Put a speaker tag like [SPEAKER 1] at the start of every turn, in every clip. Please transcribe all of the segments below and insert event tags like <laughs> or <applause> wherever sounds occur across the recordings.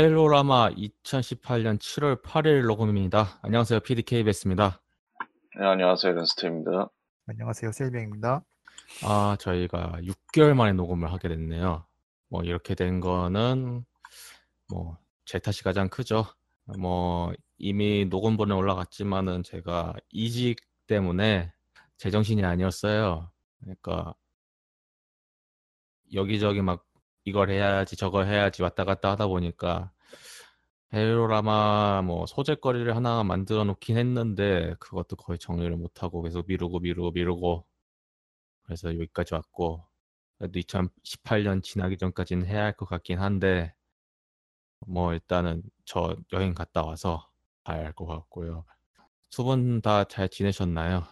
[SPEAKER 1] 헤일로라마 2018년 7월 8일 녹음입니다. 안녕하세요. PDKBS입니다.
[SPEAKER 2] 네, 안녕하세요. 런스테입니다.
[SPEAKER 3] 안녕하세요. 셀병입니다.
[SPEAKER 1] 아, 저희가 6개월 만에 녹음을 하게 됐네요. 뭐, 이렇게 된 거는, 뭐, 제 탓이 가장 크죠. 뭐, 이미 녹음본에 올라갔지만은 제가 이직 때문에 제정신이 아니었어요. 그러니까, 여기저기 막 이걸 해야지 저걸 해야지 왔다 갔다 하다 보니까 헤로라마 뭐 소재거리를 하나 만들어 놓긴 했는데 그것도 거의 정리를 못 하고 계속 미루고 미루고 미루고 그래서 여기까지 왔고 그래도 2018년 지나기 전까지는 해야 할 것 같긴 한데 뭐 일단은 저 여행 갔다 와서 봐야 할 것 같고요. 두 분 다 잘 지내셨나요?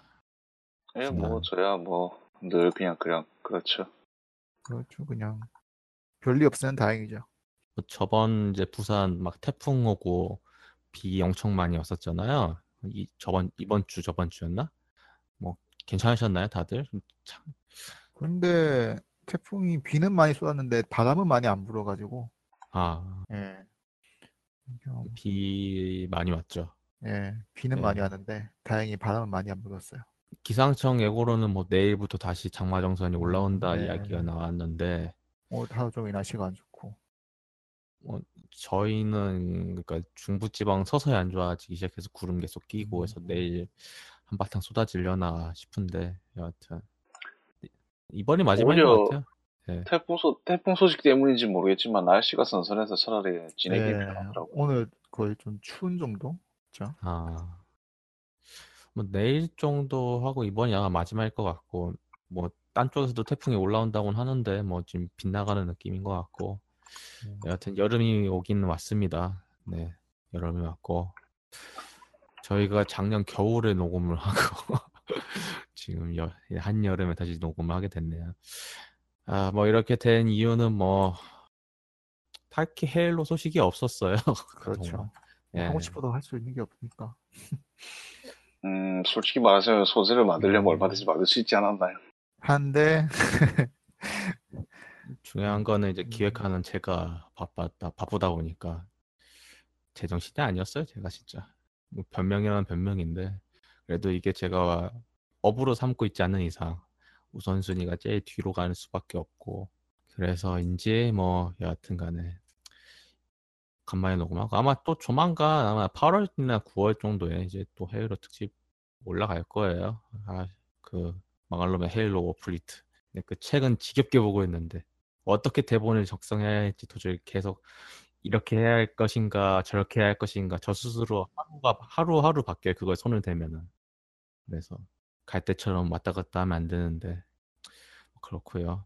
[SPEAKER 2] 예, 뭐 저야 뭐 늘 그냥 그냥 그렇죠.
[SPEAKER 3] 그렇죠. 그냥 별일 없으면 다행이죠.
[SPEAKER 1] 뭐 저번 이제 부산 막 태풍 오고 비 엄청 많이 왔었잖아요. 이 저번 이번 주 저번 주였나? 뭐 괜찮으셨나요, 다들? 참,
[SPEAKER 3] 그런데 태풍이 비는 많이 쏟았는데 바람은 많이 안 불어가지고
[SPEAKER 1] 아,
[SPEAKER 3] 예. 좀,
[SPEAKER 1] 비 많이 왔죠.
[SPEAKER 3] 예, 비는
[SPEAKER 1] 네.
[SPEAKER 3] 많이 왔는데 다행히 바람은 많이 안 불었어요.
[SPEAKER 1] 기상청 예고로는 뭐 내일부터 다시 장마 정선이 올라온다
[SPEAKER 3] 네.
[SPEAKER 1] 이야기가 나왔는데
[SPEAKER 3] 오늘 하루 종일 날씨가 안 좋고
[SPEAKER 1] 뭐 저희는 그러니까 중부지방 서서히 안 좋아지기 시작해서 구름 계속 끼고 해서
[SPEAKER 3] 음.
[SPEAKER 1] 내일 한바탕 쏟아지려나 싶은데 여하튼 이번이 마지막인
[SPEAKER 2] 오히려
[SPEAKER 1] 것 같아요. 네.
[SPEAKER 2] 태풍 소 태풍 소식 때문인지 모르겠지만 날씨가 선선해서 차라리 지내기
[SPEAKER 3] 예,
[SPEAKER 2] 편하더라고.
[SPEAKER 3] 오늘 거의 좀 추운 정도? 그렇죠?
[SPEAKER 1] 아, 뭐 내일 정도 하고 이번이 아마 마지막일 것 같고 뭐 딴 쪽에서도 태풍이 올라온다고는 하는데 뭐 지금 빗나가는 느낌인 것 같고
[SPEAKER 3] 음.
[SPEAKER 1] 여하튼 여름이 오긴 왔습니다. 네, 여름이 왔고 저희가 작년 겨울에 녹음을 하고 <laughs> 지금 여, 한 여름에 다시 녹음을 하게 됐네요. 아, 뭐 이렇게 된 이유는 뭐 딱히 헤일로 소식이 없었어요. <laughs>
[SPEAKER 3] 그렇죠. 뭐
[SPEAKER 1] 예.
[SPEAKER 3] 하고 싶어도 할 수 있는 게 없으니까.
[SPEAKER 2] 음, 솔직히 말하자면 소재를 만들려면
[SPEAKER 3] 음.
[SPEAKER 2] 얼마든지 만들 수 있지 않았나요?
[SPEAKER 3] 한데 <laughs>
[SPEAKER 1] 중요한 거는 이제
[SPEAKER 3] 음.
[SPEAKER 1] 기획하는 제가 바빴다 바쁘다 보니까 제정신이 아니었어요 제가 진짜 뭐 변명이라는 변명인데 그래도 이게 제가 업으로 삼고 있지 않는 이상 우선순위가 제일 뒤로 가는 수밖에 없고 그래서인지 뭐 여하튼간에 간만에 녹음하고 아마 또 조만간 아마 8월이나 9월 정도에 이제 또 헤일로 특집 올라갈 거예요 아그 망할 놈의 헤일로 Warfleet 근데 그 책은 지겹게 보고 있는데 어떻게 대본을 작성해야 할지 도저히 계속 이렇게 해야 할 것인가 저렇게 해야 할 것인가 저 스스로 하루가 하루하루 바뀌어요 그걸 손을 대면은. 그래서 갈 때처럼 왔다 갔다 하면 안 되는데 그렇고요.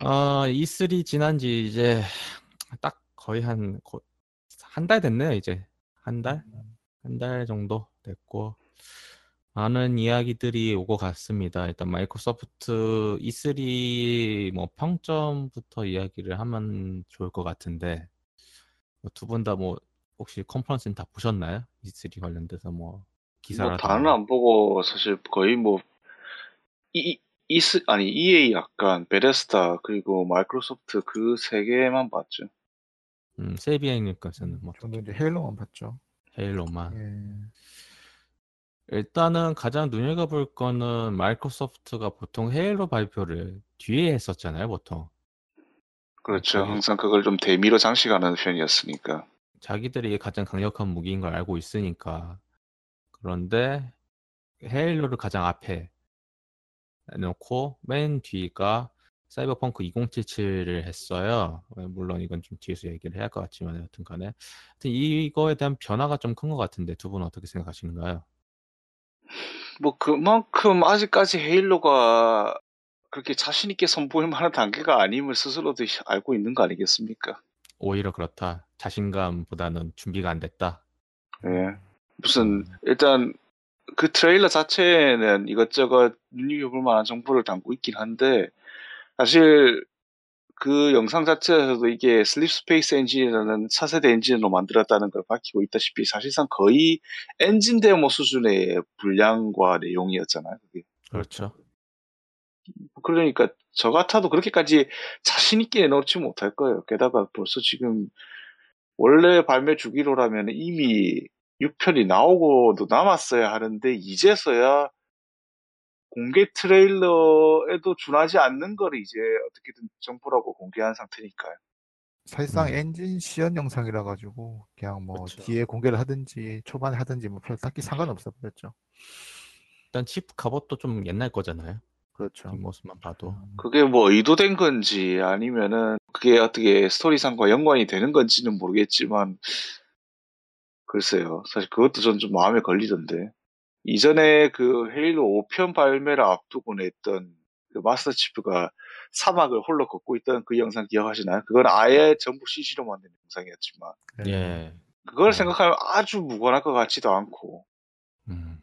[SPEAKER 1] 아 E3 지난 지 이제 딱 거의 한 한 달 됐네요 이제. 한 달? 한 달 정도 됐고 많은 이야기들이 오고 갔습니다. 일단 마이크로소프트 E3 뭐 평점부터 이야기를 하면 좋을 것 같은데 두 분 다 뭐 혹시 컨퍼런스는 다 보셨나요? E3 관련돼서
[SPEAKER 2] 뭐뭐
[SPEAKER 1] 기사라든가
[SPEAKER 2] 다는 안 보고 사실 거의 뭐 이, 이스 아니 EA 약간 베레스타 그리고 마이크로소프트 그 세 개만 봤죠.
[SPEAKER 1] 음, 세비행님께서는 뭐
[SPEAKER 3] 저도 이제 헤일로만 봤죠.
[SPEAKER 1] 헤일로만
[SPEAKER 3] 예.
[SPEAKER 1] 일단은 가장 눈여겨볼 거는 마이크로소프트가 보통 헤일로 발표를 뒤에 했었잖아요, 보통.
[SPEAKER 2] 그렇죠. 항상 그걸 좀 대미로 장식하는 편이었으니까.
[SPEAKER 1] 자기들이 가장 강력한 무기인 걸 알고 있으니까. 그런데 헤일로를 가장 앞에 놓고 맨 뒤가 사이버펑크 2077을 했어요. 물론 이건 좀 뒤에서 얘기를 해야 할 것 같지만 여튼 간에 하여튼 이거에 대한 변화가 좀 큰 것 같은데 두 분은 어떻게 생각하시는가요?
[SPEAKER 2] 뭐 그만큼 아직까지 헤일로가 그렇게 자신 있게 선보일 만한 단계가 아님을 스스로도 알고 있는 거 아니겠습니까?
[SPEAKER 1] 오히려 그렇다. 자신감보다는 준비가 안 됐다.
[SPEAKER 2] 예. 무슨
[SPEAKER 1] 음.
[SPEAKER 2] 일단 그 트레일러 자체는 이것저것 눈여겨볼 만한 정보를 담고 있긴 한데 사실 그 영상 자체에서도 이게 Slipspace 엔진이라는 차세대 엔진으로 만들었다는 걸 밝히고 있다시피 사실상 거의 엔진 데모 수준의 분량과 내용이었잖아요. 그게.
[SPEAKER 1] 그렇죠.
[SPEAKER 2] 그러니까 저 같아도 그렇게까지 자신 있게 내놓지 못할 거예요. 게다가 벌써 지금 원래 발매 주기로라면 이미 6편이 나오고도 남았어야 하는데 이제서야 공개 트레일러에도 준하지 않는 거를 이제 어떻게든 정보라고 공개한 상태니까요.
[SPEAKER 3] 사실상
[SPEAKER 1] 음.
[SPEAKER 3] 엔진 시연 영상이라 가지고 그냥 뭐
[SPEAKER 1] 그쵸.
[SPEAKER 3] 뒤에 공개를 하든지 초반에 하든지 뭐 별 딱히 상관없어 버렸죠.
[SPEAKER 1] 일단 칩 갑옷도 좀 옛날 거잖아요.
[SPEAKER 3] 그렇죠.
[SPEAKER 1] 뒷모습만 봐도.
[SPEAKER 3] 음,
[SPEAKER 2] 그게 뭐 의도된 건지 아니면은 그게 어떻게 스토리상과 연관이 되는 건지는 모르겠지만 글쎄요. 사실 그것도 전 좀 마음에 걸리던데. 이전에 그 헤일로 5편 발매를 앞두고 냈던 그 마스터 치프가 사막을 홀로 걷고 있던 그 영상 기억하시나요? 그건 아예 전부 CG로 만든 영상이었지만
[SPEAKER 3] 네.
[SPEAKER 1] 예.
[SPEAKER 2] 그걸
[SPEAKER 1] 어.
[SPEAKER 2] 생각하면 아주 무관할 것 같지도 않고
[SPEAKER 1] 음.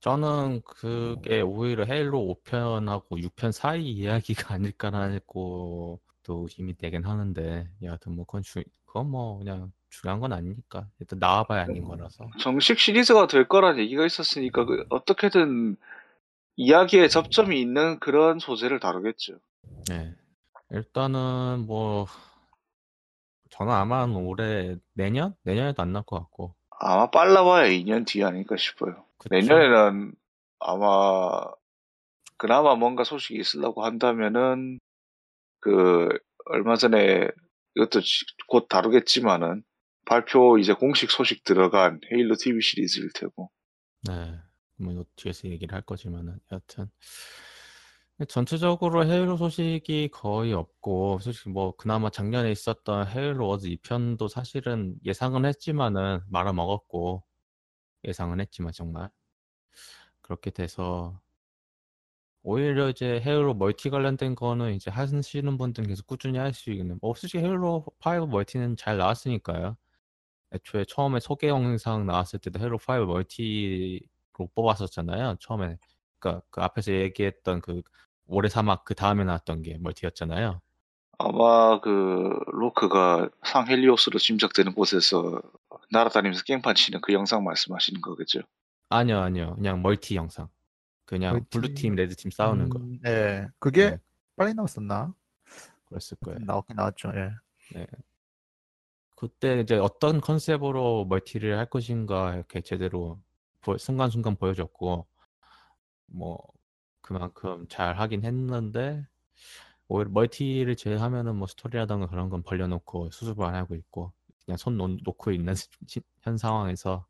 [SPEAKER 1] 저는 그게 오히려 헤일로 5편하고 6편 사이 이야기가 아닐까라고 또 의심이 되긴 하는데 여하튼 뭐 그건 주 그건 뭐 그냥 중요한 건 아니니까 일단 나와봐야 아닌 거라서
[SPEAKER 2] 정식 시리즈가 될 거란 얘기가 있었으니까 그 어떻게든 이야기에 접점이 있는 그런 소재를 다루겠죠.
[SPEAKER 1] 네. 일단은 뭐 저는 아마 올해 내년 내년에도 안 나올 것 같고
[SPEAKER 2] 아마 빨라봐야 2년 뒤 아닐까 싶어요.
[SPEAKER 1] 그쵸?
[SPEAKER 2] 내년에는 아마 그나마 뭔가 소식이 있으려고 한다면은 그 얼마 전에 이것도 지- 곧 다루겠지만은 발표 이제 공식 소식 들어간 헤일로 TV 시리즈일 테고
[SPEAKER 1] 네. 뭐 이거 뒤에서 얘기를 할 거지만은 여하튼 전체적으로 헤일로 소식이 거의 없고 솔직히 뭐 그나마 작년에 있었던 헤일로 워즈 2편도 사실은 예상은 했지만은 말아먹었고 예상은 했지만 정말 그렇게 돼서 오히려 이제 헤일로 멀티 관련된 거는 이제 하시는 분들은 계속 꾸준히 할 수 있는 뭐 솔직히 헤일로 5 멀티는 잘 나왔으니까요. 애초에 처음에 소개 영상 나왔을 때도 헤일로 5 멀티로 뽑았었잖아요. 처음에 그러니까 그 앞에서 얘기했던 그 올해 사막 그 다음에 나왔던 게 멀티였잖아요.
[SPEAKER 2] 아마 그 로크가 상헬리오스로 짐작되는 곳에서 날아다니면서 게임판 치는 그 영상 말씀하시는 거겠죠.
[SPEAKER 1] 아니요, 아니요. 그냥 멀티 영상. 그냥
[SPEAKER 3] 멀티-
[SPEAKER 1] 블루팀, 레드팀 싸우는 거.
[SPEAKER 3] 음, 네. 그게
[SPEAKER 1] 네.
[SPEAKER 3] 빨리 나왔었나?
[SPEAKER 1] 그랬을 거예요.
[SPEAKER 3] 나왔긴 나왔죠. 예.
[SPEAKER 1] 그때 이제 어떤 컨셉으로 멀티를 할 것인가 이렇게 제대로 보- 순간순간 보여줬고 뭐 그만큼 잘 하긴 했는데 오히려 멀티를 제외하면은 뭐 스토리라던가 그런 건 벌려놓고 수습을 안 하고 있고 그냥 손 놓, 놓고 있는 <laughs> 시- 현 상황에서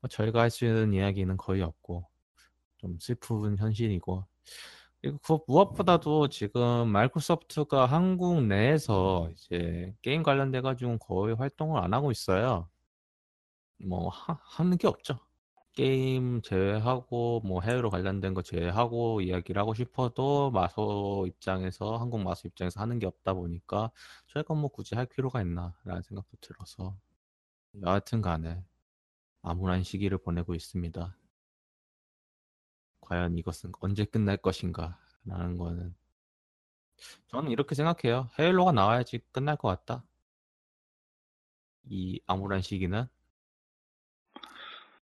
[SPEAKER 1] 뭐 저희가 할 수 있는 이야기는 거의 없고 좀 슬픈 현실이고 그 무엇보다도 지금 마이크로소프트가 한국 내에서 이제 게임 관련돼 가지고 거의 활동을 안 하고 있어요. 뭐 하, 하는 게 없죠. 게임 제외하고 뭐 해외로 관련된 거 제외하고 이야기를 하고 싶어도 마소 입장에서 한국 마소 입장에서 하는 게 없다 보니까 저희가 뭐 굳이 할 필요가 있나라는 생각도 들어서 여하튼 간에 암울한 시기를 보내고 있습니다. 과연 이것은 언제 끝날 것인가 라는 거는 저는 이렇게 생각해요. 헤일로가 나와야지 끝날 것 같다. 이 암울한 시기는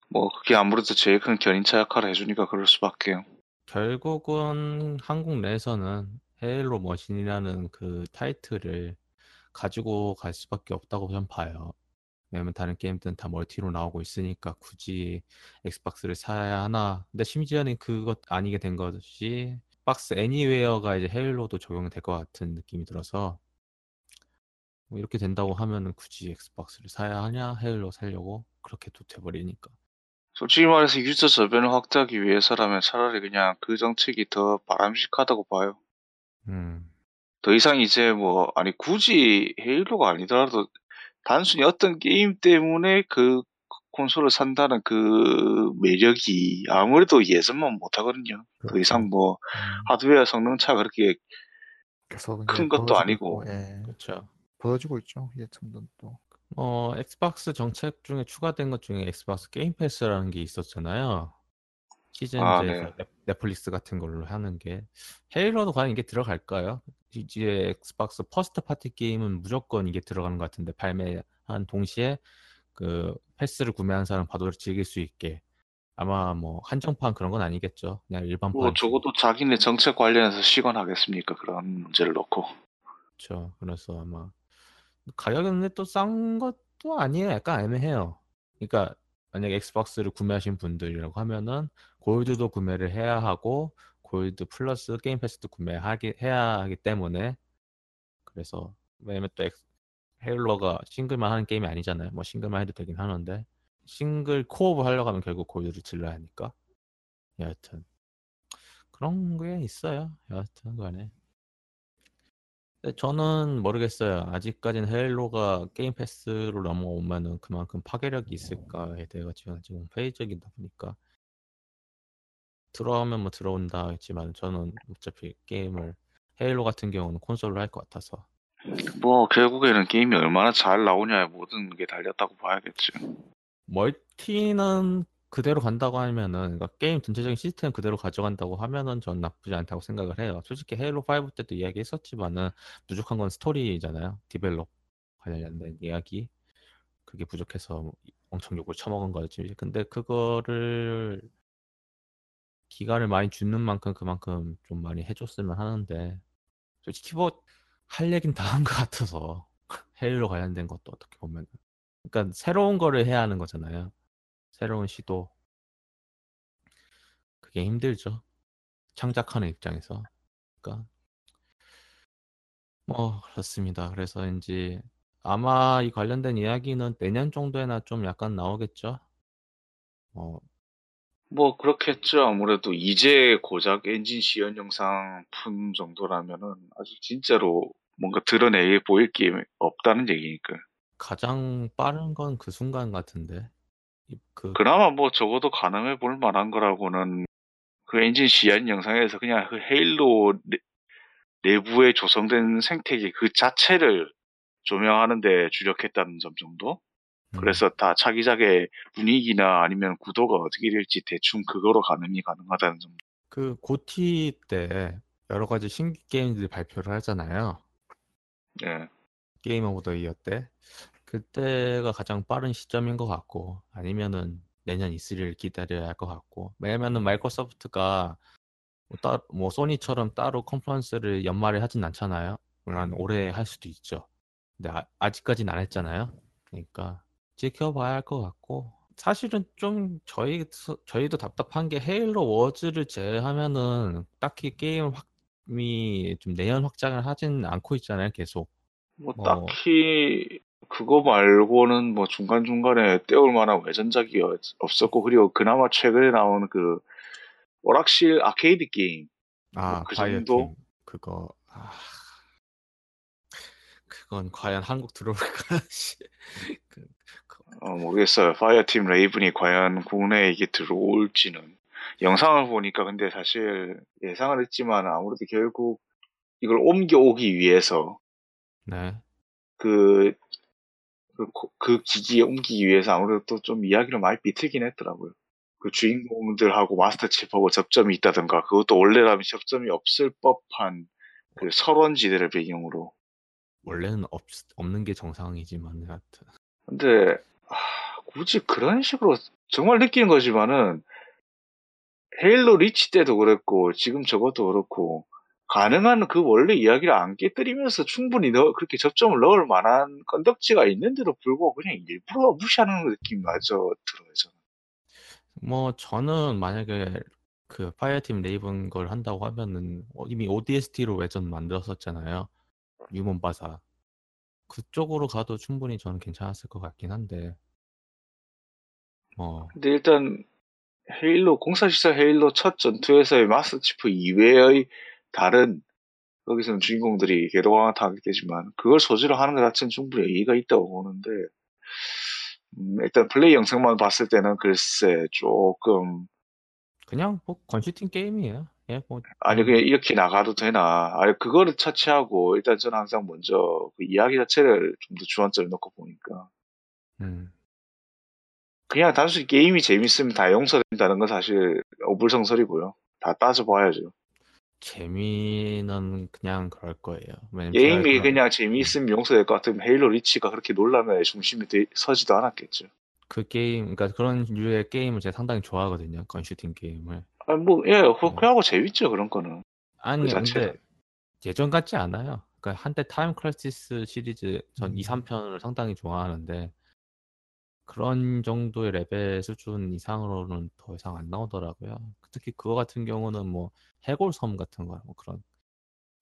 [SPEAKER 2] 뭐 그게 아무래도 제일 큰 견인차 역할을 해주니까 그럴 수밖에요.
[SPEAKER 1] 결국은 한국 내에서는 헤일로 머신이라는 그 타이틀을 가지고 갈 수밖에 없다고 저는 봐요. 왜냐면 다른 게임들은 다 멀티로 나오고 있으니까 굳이 엑스박스를 사야 하나. 근데 심지어는 그것 아니게 된 것이 박스 Anywhere가 이제 헤일로도 적용될 것 같은 느낌이 들어서 뭐 이렇게 된다고 하면은 굳이 엑스박스를 사야 하냐 헤일로 살려고 그렇게 또 돼버리니까.
[SPEAKER 2] 솔직히 말해서 유저 저변을 확대하기 위해서라면 차라리 그냥 그 정책이 더 바람직하다고 봐요.
[SPEAKER 1] 음,
[SPEAKER 2] 더 이상 이제 뭐 아니 굳이 헤일로가 아니더라도 단순히 어떤 게임 때문에 그 콘솔을 산다는 그 매력이 아무래도 예전만 못하거든요. 더 이상 뭐
[SPEAKER 3] 음,
[SPEAKER 2] 하드웨어 성능 차가 그렇게 큰 것도
[SPEAKER 3] 벌어지고
[SPEAKER 2] 아니고.
[SPEAKER 3] 있고, 예.
[SPEAKER 1] 그렇죠.
[SPEAKER 3] 벌어지고 있죠. 이제 점점 또.
[SPEAKER 1] 어, 엑스박스 정책 중에 추가된 것 중에 엑스박스 게임 패스라는 게 있었잖아요. 시즌제에서
[SPEAKER 2] 아, 네.
[SPEAKER 1] 넷- 넷플릭스 같은 걸로 하는 게 헤일로도 과연 이게 들어갈까요? 이제 엑스박스 first party 게임은 무조건 이게 들어가는 것 같은데 발매한 동시에 그 패스를 구매한 사람 바로 즐길 수 있게 아마 뭐 한정판 그런 건 아니겠죠. 그냥 일반판.
[SPEAKER 2] 뭐 적어도 자기네 정책 관련해서 식언하겠습니까? 그런 문제를 놓고.
[SPEAKER 1] 그렇죠. 그래서 아마 가격은 또 싼 것도 아니에요. 약간 애매해요. 그러니까 만약에 엑스박스를 구매하신 분들이라고 하면은 골드도 구매를 해야 하고 골드 플러스 게임 패스도 구매하기 해야 하기 때문에 그래서 왜냐면 또 엑스, 헤일로가 싱글만 하는 게임이 아니잖아요. 뭐 싱글만 해도 되긴 하는데 싱글 코업을 하려고 하면 결국 골드를 질러야 하니까 여하튼 그런 게 있어요. 여하튼 간에 저는 모르겠어요. 아직까지는 헤일로가 게임 패스로 넘어오면은 그만큼 파괴력이 있을까에 대해서 지금 지금 회의적이다 보니까 들어오면 뭐 들어온다 했지만 저는 어차피 게임을 헤일로 같은 경우는 콘솔로 할 것 같아서
[SPEAKER 2] 뭐 결국에는 게임이 얼마나 잘 나오냐에 모든 게 달렸다고 봐야겠지.
[SPEAKER 1] 멀티는 그대로 간다고 하면은 그러니까 게임 전체적인 시스템 그대로 가져간다고 하면은 전 나쁘지 않다고 생각을 해요. 솔직히 헤일로 5 때도 이야기했었지만은 부족한 건 스토리잖아요. develop 관련된 이야기 그게 부족해서 뭐 엄청 욕을 처먹은 거지. 근데 그거를 기간을 많이 주는 만큼 그만큼 좀 많이 해줬으면 하는데 솔직히 뭐 할 얘긴 다 한 것 같아서 <laughs> 헤일로 관련된 것도 어떻게 보면 그러니까 새로운 거를 해야 하는 거잖아요. 새로운 시도 그게 힘들죠. 창작하는 입장에서 그러니까 뭐 그렇습니다. 그래서인지 아마 이 관련된 이야기는 내년 정도에나 좀 약간 나오겠죠. 어,
[SPEAKER 2] 뭐 그렇겠죠. 아무래도 이제 고작 엔진 시연 영상 푼 정도라면은 아직 진짜로 뭔가 드러내 보일 게 없다는 얘기니까.
[SPEAKER 1] 가장 빠른 건 그 순간 같은데. 이- 그
[SPEAKER 2] 그나마 뭐 적어도 가늠해 볼 만한 거라고는 그 엔진 시연 영상에서 그냥 그 헤일로 내, 내부에 조성된 생태계 그 자체를 조명하는데 주력했다는 점 정도?
[SPEAKER 1] 음,
[SPEAKER 2] 그래서 다 차기작의 분위기나 아니면 구도가 어떻게 될지 대충 그거로 가늠이 가능하다는 점.
[SPEAKER 1] 그 GOTY 때 여러 가지 신규 게임들이 발표를 하잖아요.
[SPEAKER 2] 예.
[SPEAKER 1] Game of the Year 때. 그때가 가장 빠른 시점인 것 같고 아니면은 내년 E3를 기다려야 할 것 같고 왜냐면은 마이크로소프트가 뭐, 따, 뭐 소니처럼 따로 컨퍼런스를 연말에 하진 않잖아요. 물론 올해 할 수도 있죠. 근데 아, 직까지는 안 했잖아요. 그러니까 지켜봐야 할 것 같고 사실은 좀 저희 저희도 답답한 게 헤일로 워즈를 제외하면은 딱히 게임 확이 좀 내년 확장을 하진 않고 있잖아요. 계속.
[SPEAKER 2] 뭐
[SPEAKER 1] 뭐
[SPEAKER 2] 딱히 그거 말고는 뭐 중간 중간에 떼올 만한 외전작이 어- 없었고 그리고 그나마 최근에 나온 그 오락실 아케이드 게임
[SPEAKER 1] 아,
[SPEAKER 2] 그
[SPEAKER 1] 파이어
[SPEAKER 2] 정도?
[SPEAKER 1] 팀 그거 아, 그건 과연 한국 들어올까? <laughs> 씨. 그, 그,
[SPEAKER 2] 어, 모르겠어요. 파이어팀 레이븐이 과연 국내에 이게 들어올지는 영상을 보니까 근데 사실 예상을 했지만 아무래도 결국 이걸 옮겨오기 위해서
[SPEAKER 1] 네.
[SPEAKER 2] 그, 그, 고- 그 기기에 옮기기 위해서 아무래도 또 좀 이야기를 많이 비틀긴 했더라고요. 그 주인공들하고 마스터 칩하고 접점이 있다든가 그것도 원래라면 접점이 없을 법한 그 설원지대를 배경으로.
[SPEAKER 1] 원래는 없, 없는 게 정상이지만 하여튼
[SPEAKER 2] 근데 아, 굳이 그런 식으로 정말 느끼는 거지만은 헤일로 리치 때도 그랬고 지금 저것도 그렇고 가능한 그 원래 이야기를 안 깨뜨리면서 충분히 넣, 그렇게 접점을 넣을 만한 건덕지가 있는데도 불구하고 그냥 일부러 무시하는 느낌마저 들어요 저는.
[SPEAKER 1] 뭐 저는 만약에 그 파이어팀 레이븐 걸 한다고 하면은 어, 이미 ODST로 외전 만들었었잖아요. 유먼 바사. 그쪽으로 가도 충분히 저는 괜찮았을 것 같긴 한데 뭐
[SPEAKER 2] 근데 일단 헤일로 공사시설 헤일로 첫 전투에서의 마스터 치프 이외의 다른 거기서는 주인공들이 궤도강화 타겠지만 그걸 소지로 하는 것 자체는 충분히 의의가 있다고 보는데 음, 일단 플레이 영상만 봤을 때는 글쎄 조금
[SPEAKER 1] 그냥 뭐 건슈팅 게임이에요. 예, 뭐.
[SPEAKER 2] 아니
[SPEAKER 1] 음,
[SPEAKER 2] 그냥 이렇게 나가도 되나? 아니 그거를 차치하고 일단 저는 항상 먼저 그 이야기 자체를 좀 더 주안점에 놓고 보니까.
[SPEAKER 1] 음,
[SPEAKER 2] 그냥 단순히 게임이 재밌으면 다 용서된다는 건 사실 어불성설이고요. 다 따져봐야죠.
[SPEAKER 1] 재미는 그냥 그럴 거예요.
[SPEAKER 2] 게임이 그냥 재미있으면 용서될 것 같으면 헤일로 리치가 그렇게 논란의 중심이 돼- 서지도 않았겠죠.
[SPEAKER 1] 그 게임, 그러니까 그런 류의 게임을 제가 상당히 좋아하거든요. 건슈팅 게임을.
[SPEAKER 2] 아, 뭐, 예, 호크하고 재밌죠, 그런 거는.
[SPEAKER 1] 아니,
[SPEAKER 2] 그.
[SPEAKER 1] 근데 예전 같지 않아요. 그러니까 한때 타임 크라이시스 시리즈 전
[SPEAKER 3] 음.
[SPEAKER 1] 2, 3편을 상당히 좋아하는데 그런 정도의 레벨 수준 이상으로는 더 이상 안 나오더라고요. 특히 그거 같은 경우는 뭐 해골섬 같은 거, 뭐 그런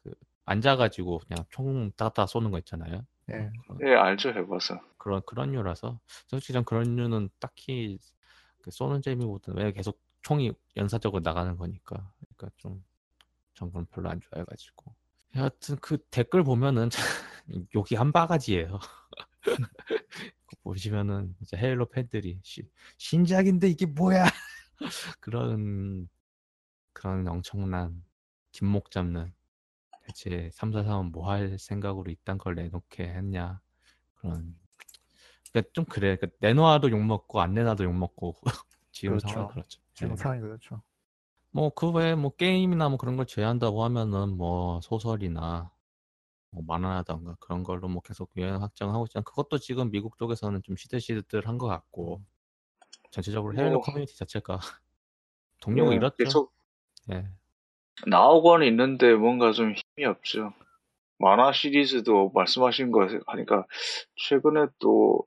[SPEAKER 1] 그 앉아가지고 그냥 총 따다 쏘는 거 있잖아요.
[SPEAKER 3] 예.
[SPEAKER 1] 그런
[SPEAKER 2] 예, 알죠, 해봐서.
[SPEAKER 1] 그런 그런 류라서 솔직히 전 그런 류는 딱히 그 쏘는 재미보다는 왜 계속 총이 연사적으로 나가는 거니까. 그러니까 좀 전 그건 별로 안 좋아해가지고. 여하튼 그 댓글 보면은 <laughs> 욕이 한 바가지예요. <laughs> 보시면은 이제 헤일로 팬들이 시- 신작인데 이게 뭐야? <laughs> 그런 그런 엄청난 뒷목 잡는 대체 343은 뭐 할 생각으로 이딴 걸 내놓게 했냐? 그런. 그러니까 좀 그래. 그러니까 내놔도 욕 먹고 안 내놔도 욕 먹고. 지금
[SPEAKER 3] 그렇죠.
[SPEAKER 1] 상황 그렇죠.
[SPEAKER 3] 지금
[SPEAKER 1] 네.
[SPEAKER 3] 상황이 그렇죠.
[SPEAKER 1] 뭐 그 외에 뭐 게임이나 뭐 그런 걸 제한다고 하면은 뭐 소설이나 뭐 만화라던가 그런 걸로 뭐 계속 유행 확장하고 있지만 그것도 지금 미국 쪽에서는 좀 시들시들한 것 같고 전체적으로 헤일로
[SPEAKER 2] 뭐,
[SPEAKER 1] 커뮤니티 자체가 <laughs> 동력을
[SPEAKER 2] 예,
[SPEAKER 1] 잃었죠.
[SPEAKER 2] 계속
[SPEAKER 1] 예.
[SPEAKER 2] 나오고는 있는데 뭔가 좀 힘이 없죠. 만화 시리즈도 말씀하신 거 하니까 최근에 또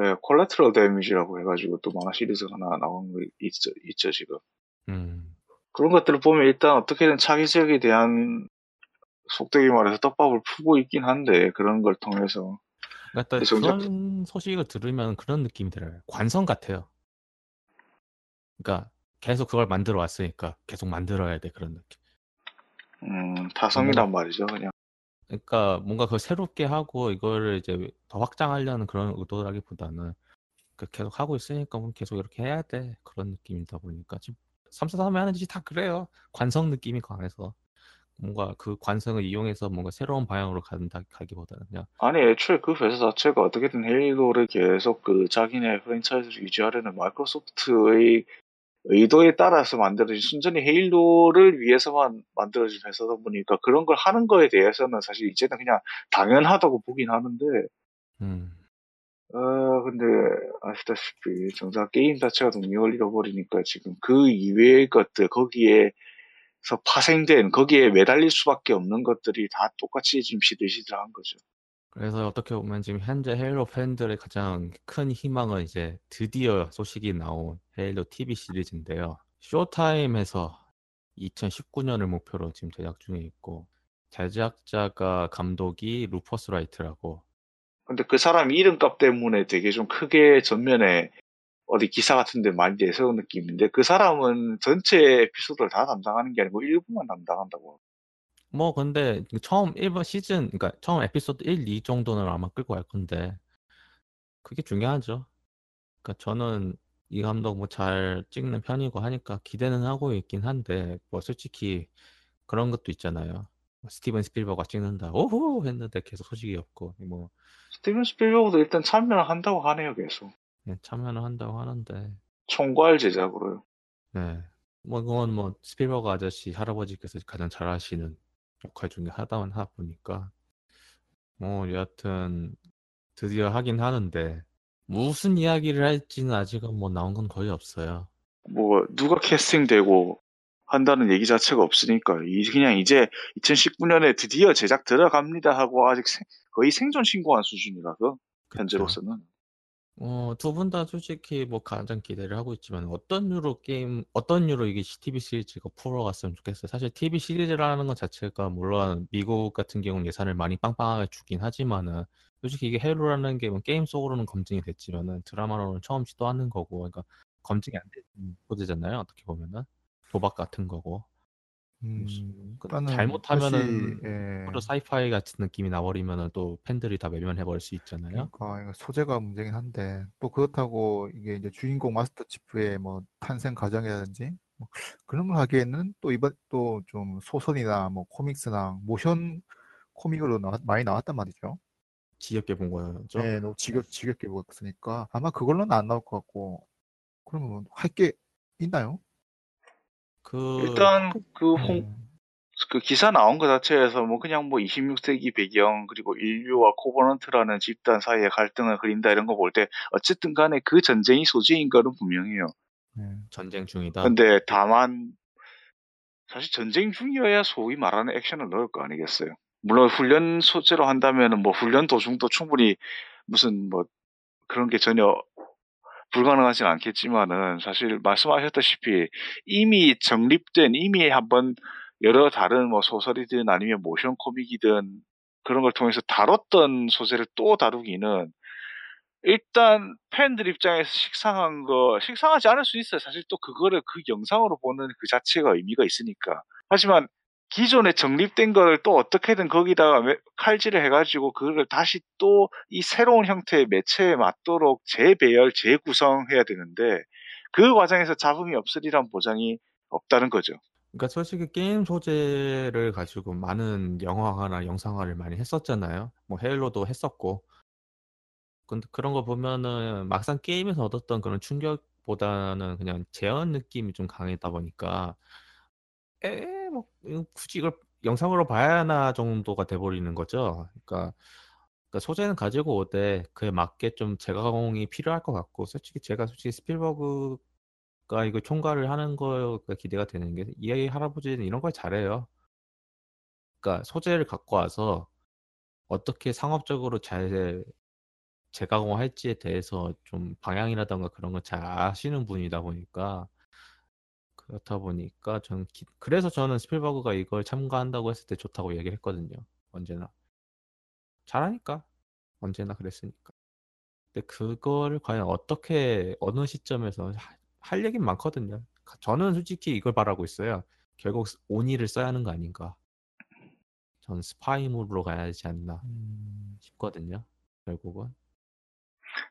[SPEAKER 2] 예, 콜라트럴 데미지라고 해가지고 또 만화 시리즈가 하나 나온 거 있죠, 있죠 지금.
[SPEAKER 1] 음.
[SPEAKER 2] 그런 것들을 보면 일단 어떻게든 차기작에 대한 속되게 말해서 떡밥을 푸고 있긴 한데 그런 걸 통해서
[SPEAKER 1] 그러니까
[SPEAKER 2] 근데 정작
[SPEAKER 1] 그런 소식을 들으면 그런 느낌이 들어요. 관성 같아요. 그러니까 계속 그걸 만들어 왔으니까 계속 만들어야 돼 그런 느낌.
[SPEAKER 2] 음, 타성이란 말이죠 그냥.
[SPEAKER 1] 그러니까 뭔가 그걸 새롭게 하고 이거를 이제 더 확장하려는 그런 의도라기보다는 그 계속 하고 있으니까 뭐 계속 이렇게 해야 돼. 그런 느낌이다 보니까. 지금 343이 하는 짓이 다 그래요. 관성 느낌이 강해서. 뭔가 그 관성을 이용해서 뭔가 새로운 방향으로 간다 가기보다는 그냥.
[SPEAKER 2] 아니 애초에 그 회사 자체가 어떻게든 헤일로를 계속 그 자기네 프랜차이즈를 유지하려는 마이크로소프트의 의도에 따라서 만들어진 순전히 헤일로를 위해서만 만들어진 회사다 보니까 그런 걸 하는 거에 대해서는 사실 이제는 그냥 당연하다고 보긴 하는데
[SPEAKER 1] 음.
[SPEAKER 2] 어 근데 아시다시피 정작 게임 자체가 동력을 잃어버리니까 지금 그 이외의 것들 거기에서 파생된 거기에 매달릴 수밖에 없는 것들이 다 똑같이 지금 시들시들한 거죠.
[SPEAKER 1] 그래서 어떻게 보면 지금 현재 헤일로 팬들의 가장 큰 희망은 이제 드디어 소식이 나온 헤일로 TV 시리즈인데요. 쇼타임에서 2019년을 목표로 지금 제작 중에 있고 제작자가 감독이 루퍼스 라이트라고
[SPEAKER 2] 근데 그 사람 이름값 때문에 되게 좀 크게 전면에 어디 기사 같은 데 많이 내세운 느낌인데 그 사람은 전체 에피소드를 다 담당하는 게 아니고 일부만 담당한다고.
[SPEAKER 1] 뭐 근데 처음 1번 시즌 그러니까 처음 에피소드 1, 2 정도는 아마 끌고 갈 건데 그게 중요하죠. 그러니까 저는 이 감독 뭐 잘 찍는 편이고 하니까 기대는 하고 있긴 한데 뭐 솔직히 그런 것도 있잖아요. 뭐 스티븐 스필버가 찍는다. 오호 했는데 계속 소식이 없고 뭐
[SPEAKER 2] 스티븐 스필버그도 일단 참여를 한다고 하네요, 계속.
[SPEAKER 1] 그냥 참여는 한다고 하는데
[SPEAKER 2] 총괄 제작으로요.
[SPEAKER 1] 네. 뭐 그건 뭐 스필버그 아저씨 할아버지께서 가장 잘하시는 역할 중에 하다 하다 보니까 뭐 여하튼 드디어 하긴 하는데 무슨 이야기를 할지는 아직은 뭐 나온 건 거의 없어요.
[SPEAKER 2] 뭐 누가 캐스팅되고 한다는 얘기 자체가 없으니까 이 그냥 이제 2019년에 드디어 제작 들어갑니다 하고 아직 생- 거의 생존 신고한 수준이라서. 현재로서는
[SPEAKER 1] 어, 두 분 다 솔직히 뭐 가장 기대를 하고 있지만 어떤 유로 게임, 어떤 유로 이게 TV 시리즈가 풀어갔으면 좋겠어요. 사실 TV 시리즈라는 것 자체가 물론 미국 같은 경우는 예산을 많이 빵빵하게 주긴 하지만은 솔직히 이게 헤로라는 게뭐 게임 속으로는 검증이 됐지만은 드라마로는 처음 시도하는 거고 그러니까 검증이 안 된 소재잖아요. 어떻게 보면은 도박 같은 거고
[SPEAKER 3] 음,
[SPEAKER 1] 그
[SPEAKER 3] 일단은
[SPEAKER 1] 잘못하면은
[SPEAKER 3] 다시, 예,
[SPEAKER 1] 또 사이파이 같은 느낌이 나버리면은 또 팬들이 다 외면해 버릴 수 있잖아요.
[SPEAKER 3] 그러니까 이거 소재가 문제긴 한데 또 그렇다고 이게 이제 주인공 마스터 치프의 뭐 탄생 과정이라든지 뭐 그런 걸 하기에는 또 이번 또 좀 소설이나 뭐 코믹스나 모션 코믹으로 나왔- 많이 나왔단 말이죠.
[SPEAKER 1] 지겹게 본 거죠.
[SPEAKER 3] 네, 너무 지겹 지겹게 보였으니까 아마 그걸로는 안 나올 것 같고 그러면 할 게 있나요?
[SPEAKER 1] 그
[SPEAKER 2] 일단 그 홍,
[SPEAKER 3] 음,
[SPEAKER 2] 그 기사 나온 것 자체에서 뭐 그냥 뭐 26세기 배경 그리고 인류와 코버넌트라는 집단 사이의 갈등을 그린다 이런 거 볼 때 어쨌든 간에 그 전쟁이 소재인 거는 분명해요.
[SPEAKER 3] 네.
[SPEAKER 1] 전쟁 중이다.
[SPEAKER 2] 근데 다만 사실 전쟁 중이어야 소위 말하는 액션을 넣을 거 아니겠어요. 물론 훈련 소재로 한다면은 뭐 훈련 도중도 충분히 무슨 뭐 그런 게 전혀 불가능하진 않겠지만은 사실 말씀하셨다시피 이미 정립된 이미 한번 여러 다른 뭐 소설이든 아니면 모션 코믹이든 그런 걸 통해서 다뤘던 소재를 또 다루기는 일단 팬들 입장에서 식상한 거 식상하지 않을 수 있어요. 사실 또 그거를 그 영상으로 보는 그 자체가 의미가 있으니까. 하지만 기존에 정립된 거를 또 어떻게든 거기다가 매- 칼질을 해가지고 그거를 다시 또 이 새로운 형태의 매체에 맞도록 재배열, 재구성해야 되는데 그 과정에서 잡음이 없으리란 보장이 없다는 거죠.
[SPEAKER 1] 그러니까 솔직히 게임 소재를 가지고 많은 영화나 영상화를 많이 했었잖아요. 뭐 헤일로도 했었고. 근데 그런 거 보면은 막상 게임에서 얻었던 그런 충격보다는 그냥 재현 느낌이 좀 강했다 보니까 에, 뭐 굳이 이걸 영상으로 봐야 하나 정도가 돼버리는 거죠. 그러니까, 그러니까 소재는 가지고 오되 그에 맞게 좀 재가공이 필요할 것 같고 솔직히 제가 솔직히 스필버그가 이거 총괄을 하는 거가 기대가 되는 게 EA 할아버지는 이런 걸 잘해요. 그러니까 소재를 갖고 와서 어떻게 상업적으로 잘 재가공할지에 대해서 좀 방향이라던가 그런 걸 잘 아시는 분이다 보니까 그렇다 보니까 저는 기- 그래서 저는 스필버그가 이걸 참가한다고 했을 때 좋다고 얘기를 했거든요. 언제나 잘하니까 언제나 그랬으니까. 근데 그거를 과연 어떻게 어느 시점에서 하- 할 얘기는 많거든요. 저는 솔직히 이걸 바라고 있어요. 결국 오니를 써야 하는 거 아닌가. 전 스파이물로 가야 하지 않나
[SPEAKER 3] 음,
[SPEAKER 1] 싶거든요. 결국은.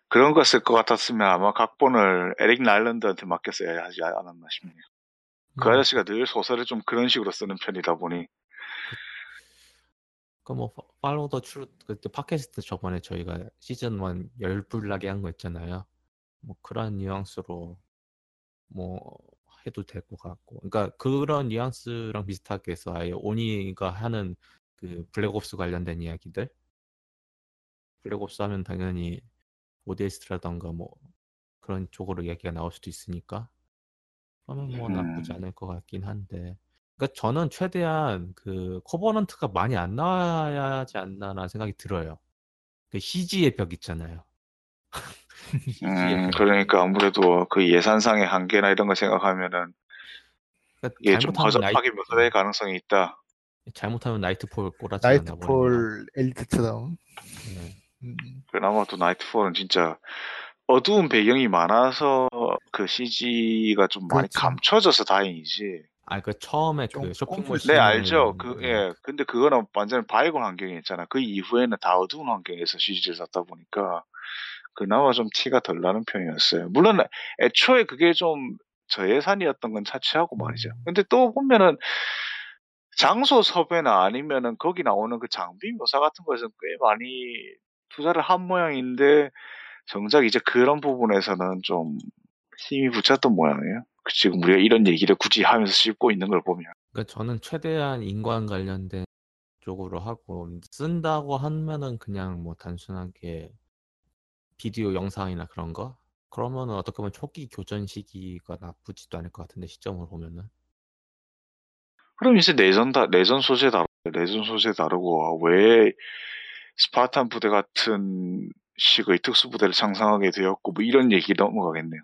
[SPEAKER 2] 그런 거 쓸 것 같았으면 아마 각본을 에릭 날랜드한테 맡겼어야 하지 않았나 싶네요. 그
[SPEAKER 1] 뭐,
[SPEAKER 2] 아저씨가 늘 소설을 좀 그런 식으로 쓰는 편이다 보니
[SPEAKER 1] 그뭐 Follow the Truth 그때 팟캐스트 저번에 저희가 시즌 1 열불나게 한 거 있잖아요. 뭐 그런 뉘앙스로 뭐 해도 될 것 같고. 그러니까 그런 뉘앙스랑 비슷하게 해서 아예 오니가 하는 그 black ops 관련된 이야기들. black ops 하면 당연히 ODST라던가 뭐 그런 쪽으로 이야기가 나올 수도 있으니까. 그러면 뭐 나쁘지
[SPEAKER 2] 음.
[SPEAKER 1] 않을 것 같긴 한데. 그러니까 저는 최대한 그 코버넌트가 많이 안 나와야 하지 않나라는 생각이 들어요. 그 CG의 벽 있잖아요. <laughs> CG의
[SPEAKER 2] 음,
[SPEAKER 1] 벽.
[SPEAKER 2] 그러니까 아무래도 그 예산상의 한계나 이런 거 생각하면은
[SPEAKER 1] 그러니까
[SPEAKER 2] 이게 좀
[SPEAKER 1] 잘못하면
[SPEAKER 2] 허접하게 묘사될 가능성이 있다.
[SPEAKER 1] 잘못하면 나이트폴 꼬라지가 나버립니다.
[SPEAKER 3] 나이트폴 엘리트처럼.
[SPEAKER 1] 네.
[SPEAKER 3] 음,
[SPEAKER 2] 그나마 또 나이트폴은 진짜 어두운 배경이 많아서 그 CG가 좀 많이
[SPEAKER 3] 그렇죠.
[SPEAKER 2] 감춰져서 다행이지.
[SPEAKER 1] 아, 그 처음에 좀그 쇼핑몰
[SPEAKER 2] 네, 알죠. 그,
[SPEAKER 1] 네.
[SPEAKER 2] 예. 근데 그거는 완전 밝은 환경이었잖아. 그 이후에는 다 어두운 환경에서 CG를 썼다 보니까 그나마 좀 티가 덜 나는 편이었어요. 물론 애초에 그게 좀 저예산이었던 건 차치하고 말이죠.
[SPEAKER 3] 음.
[SPEAKER 2] 근데 또 보면은 장소 섭외나 아니면은 거기 나오는 그 장비 묘사 같은 거에서 꽤 많이 투자를 한 모양인데 정작 이제 그런 부분에서는 좀 힘이 붙였던 모양이에요. 그 지금 우리가 이런 얘기를 굳이 하면서 씹고 있는 걸 보면.
[SPEAKER 1] 그러니까 저는 최대한 인관 관련된 쪽으로 하고 쓴다고 하면은 그냥 뭐 단순하게 비디오 영상이나 그런 거 그러면은 어떻게 보면 초기 교전 시기가 나쁘지도 않을 것 같은데 시점으로 보면은
[SPEAKER 2] 그럼 이제 내전 다 내전 소재 다루 내전 소재 다루고 왜 스파르탄 부대 같은 식의 특수 부대를 창상하게 되었고 뭐 이런 얘기 넘어가겠네요.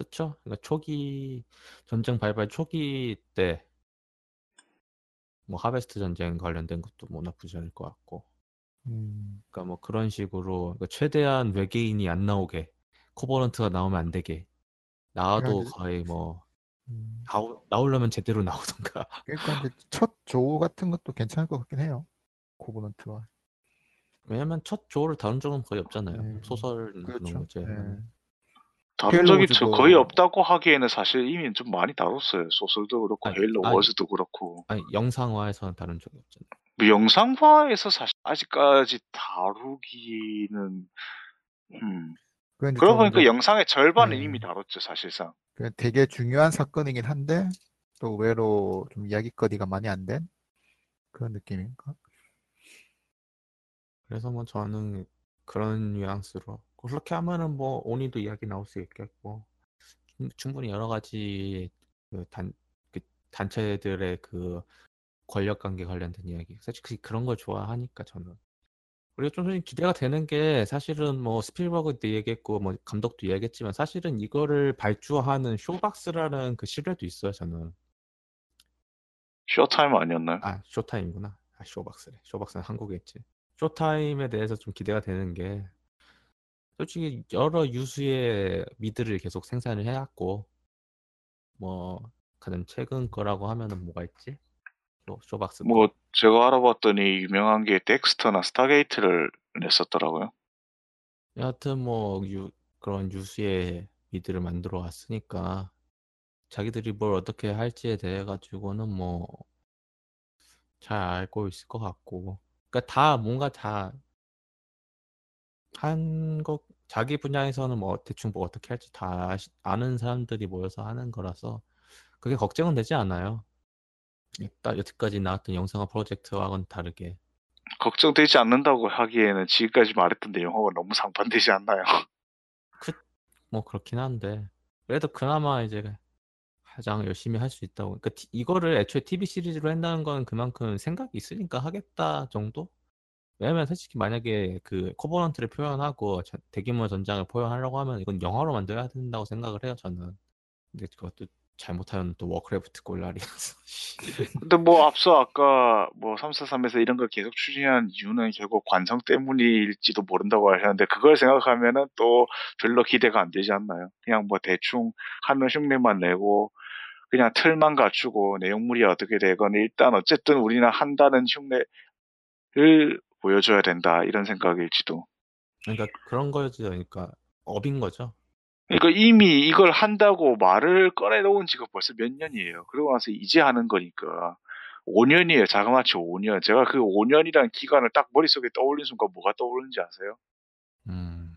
[SPEAKER 1] 그쵸? 그러니까 초기 전쟁 발발 초기 때 뭐 하베스트 전쟁 관련된 것도 뭐 나쁘지 않을 것 같고
[SPEAKER 3] 음,
[SPEAKER 1] 그러니까 뭐 그런 식으로 그러니까 최대한 외계인이 안 나오게 코버넌트가 나오면 안 되게 나와도
[SPEAKER 3] 그러니까
[SPEAKER 1] 거의 뭐
[SPEAKER 3] 음.
[SPEAKER 1] 나오, 나오려면 제대로 나오던가 <laughs>
[SPEAKER 3] 그러니까 이제 첫조 같은 것도 괜찮을 것 같긴 해요. 코버넌트가.
[SPEAKER 1] 왜냐면 첫 조를 다룬 적은 거의 없잖아요
[SPEAKER 3] 네.
[SPEAKER 1] 그런
[SPEAKER 3] 그렇죠.
[SPEAKER 1] 거지
[SPEAKER 3] 네.
[SPEAKER 2] 다룬 적이 거의 없다고 하기에는 사실 이미 좀 많이 다뤘어요. 소설도 그렇고 헤일로. 워즈도 그렇고
[SPEAKER 1] 아니 영상화에서는 다룬 적이 없잖아요
[SPEAKER 2] 뭐 영상화에서 사실 아직까지 다루기는 음. 그러고
[SPEAKER 3] 좀
[SPEAKER 2] 보니까 영상의 절반은
[SPEAKER 3] 네.
[SPEAKER 2] 이미 다뤘죠 사실상.
[SPEAKER 3] 그 되게 중요한 사건이긴 한데 또 의외로 좀 이야기거리가 많이 안 된 그런 느낌인가?
[SPEAKER 1] 그래서 뭐 저는 그런 뉘앙스로 그렇게 하면은 뭐 오니도 이야기 나올 수 있겠고. 충- 충분히 여러 가지 그 단, 그 단체들의 그 권력 관계 관련된 이야기. 사실 그런 걸 좋아하니까 저는. 그리고 좀 기대가 되는 게 사실은 뭐 스필버그도 얘기했고 뭐 감독도 얘기했지만 사실은 이거를 발주하는 쇼박스라는 그 시리즈도 있어요 저는.
[SPEAKER 2] 쇼타임 아니었나요?
[SPEAKER 1] 아 쇼타임이구나. 아 쇼박스래. 쇼박스는 한국에 있지. 쇼타임에 대해서 좀 기대가 되는 게 솔직히 여러 유수의 미드를 계속 생산을 해왔고 뭐 가장 최근 거라고 하면은 뭐가 있지? 쇼, 쇼박스
[SPEAKER 2] 뭐 제가 알아봤더니 유명한 게 덱스터나 스타게이트를 냈었더라고요.
[SPEAKER 1] 여하튼 뭐 유, 그런 유수의 미드를 만들어 왔으니까 자기들이 뭘 어떻게 할지에 대해 가지고는 뭐 잘 알고 있을 것 같고. 그러니까 다 뭔가 다 한 것 자기 분야에서는 뭐 대충 뭐 어떻게 할지 다 아는 사람들이 모여서 하는 거라서 그게 걱정은 되지 않아요. 딱 여태까지 나왔던 영상화 프로젝트와는 다르게
[SPEAKER 2] 걱정되지 않는다고 하기에는 지금까지 말했던 내용하고 너무 상반되지 않나요?
[SPEAKER 1] 뭐 그렇긴 한데 그래도 그나마 이제 가장 열심히 할 수 있다고 그러니까 티- 이거를 애초에 TV 시리즈로 한다는 건 그만큼 생각이 있으니까 하겠다 정도? 왜냐면 솔직히 만약에 그 코버넌트를 표현하고 전- 대규모 전장을 표현하려고 하면 이건 영화로 만들어야 된다고 생각을 해요 저는 근데 그것도 잘못하면 또 워크래프트 꼴라리라서 <laughs>
[SPEAKER 2] 근데 뭐 앞서 아까 뭐 343에서 이런 걸 계속 추진한 이유는 결국 관성 때문일지도 모른다고 하셨는데 그걸 생각하면은 또 별로 기대가 안 되지 않나요? 그냥 뭐 대충 하는 흉내만 내고 그냥 틀만 갖추고 내용물이 어떻게 되건 일단 어쨌든 우리는 한다는 흉내를 보여줘야 된다 이런 생각일지도.
[SPEAKER 1] 그러니까 그런 거죠 그러니까 업인 거죠
[SPEAKER 2] 그러니까 이미 이걸 한다고 말을 꺼내놓은 지가 벌써 몇 년이에요. 그러고 나서 이제 하는 거니까. 5년이에요. 자그마치 5년. 제가 그 5년이라는 기간을 딱 머릿속에 떠올린 순간 뭐가 떠오르는지 아세요?
[SPEAKER 1] 음.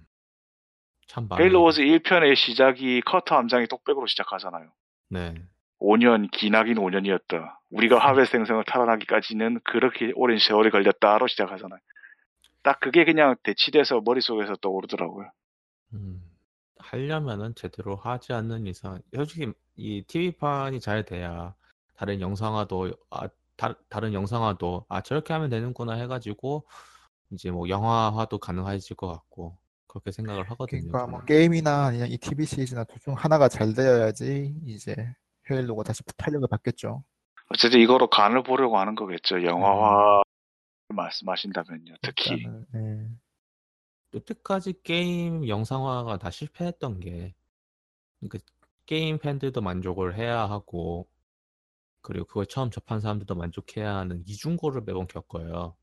[SPEAKER 1] 참 많아요.
[SPEAKER 2] Halo Wars 1편의 시작이 커터 함장이 독백으로 시작하잖아요.
[SPEAKER 1] 네.
[SPEAKER 2] 5년, 기나긴 5년이었다. 우리가 Harvest 행성을 탈환하기까지는 그렇게 오랜 세월이 걸렸다로 시작하잖아요. 딱 그게 그냥 대치돼서 머릿속에서 떠오르더라고요.
[SPEAKER 1] 음. 하려면은 제대로 하지 않는 이상 솔직히 이 TV판이 잘 돼야 다른 영상화도 아 다, 다른 영상화도 아 저렇게 하면 되는구나 해가지고 이제 뭐 영화화도 가능해질 것 같고 그렇게 생각을 하거든요.
[SPEAKER 3] 그러니까 뭐. 게임이나 아니면 이 TV 시리즈나 둘 중 하나가 잘 되어야지 이제 헤일로가 다시 탄력을 받겠죠.
[SPEAKER 2] 어쨌든 이거로 간을 보려고 하는 거겠죠. 영화화 말씀하신다면요. 특히.
[SPEAKER 3] 일단은, 네.
[SPEAKER 1] 여태까지 게임 영상화가 다 실패했던 게 그러니까 게임 팬들도 만족을 해야 하고 그리고 그걸 처음 접한 사람들도 만족해야 하는 이중고를 매번 겪어요.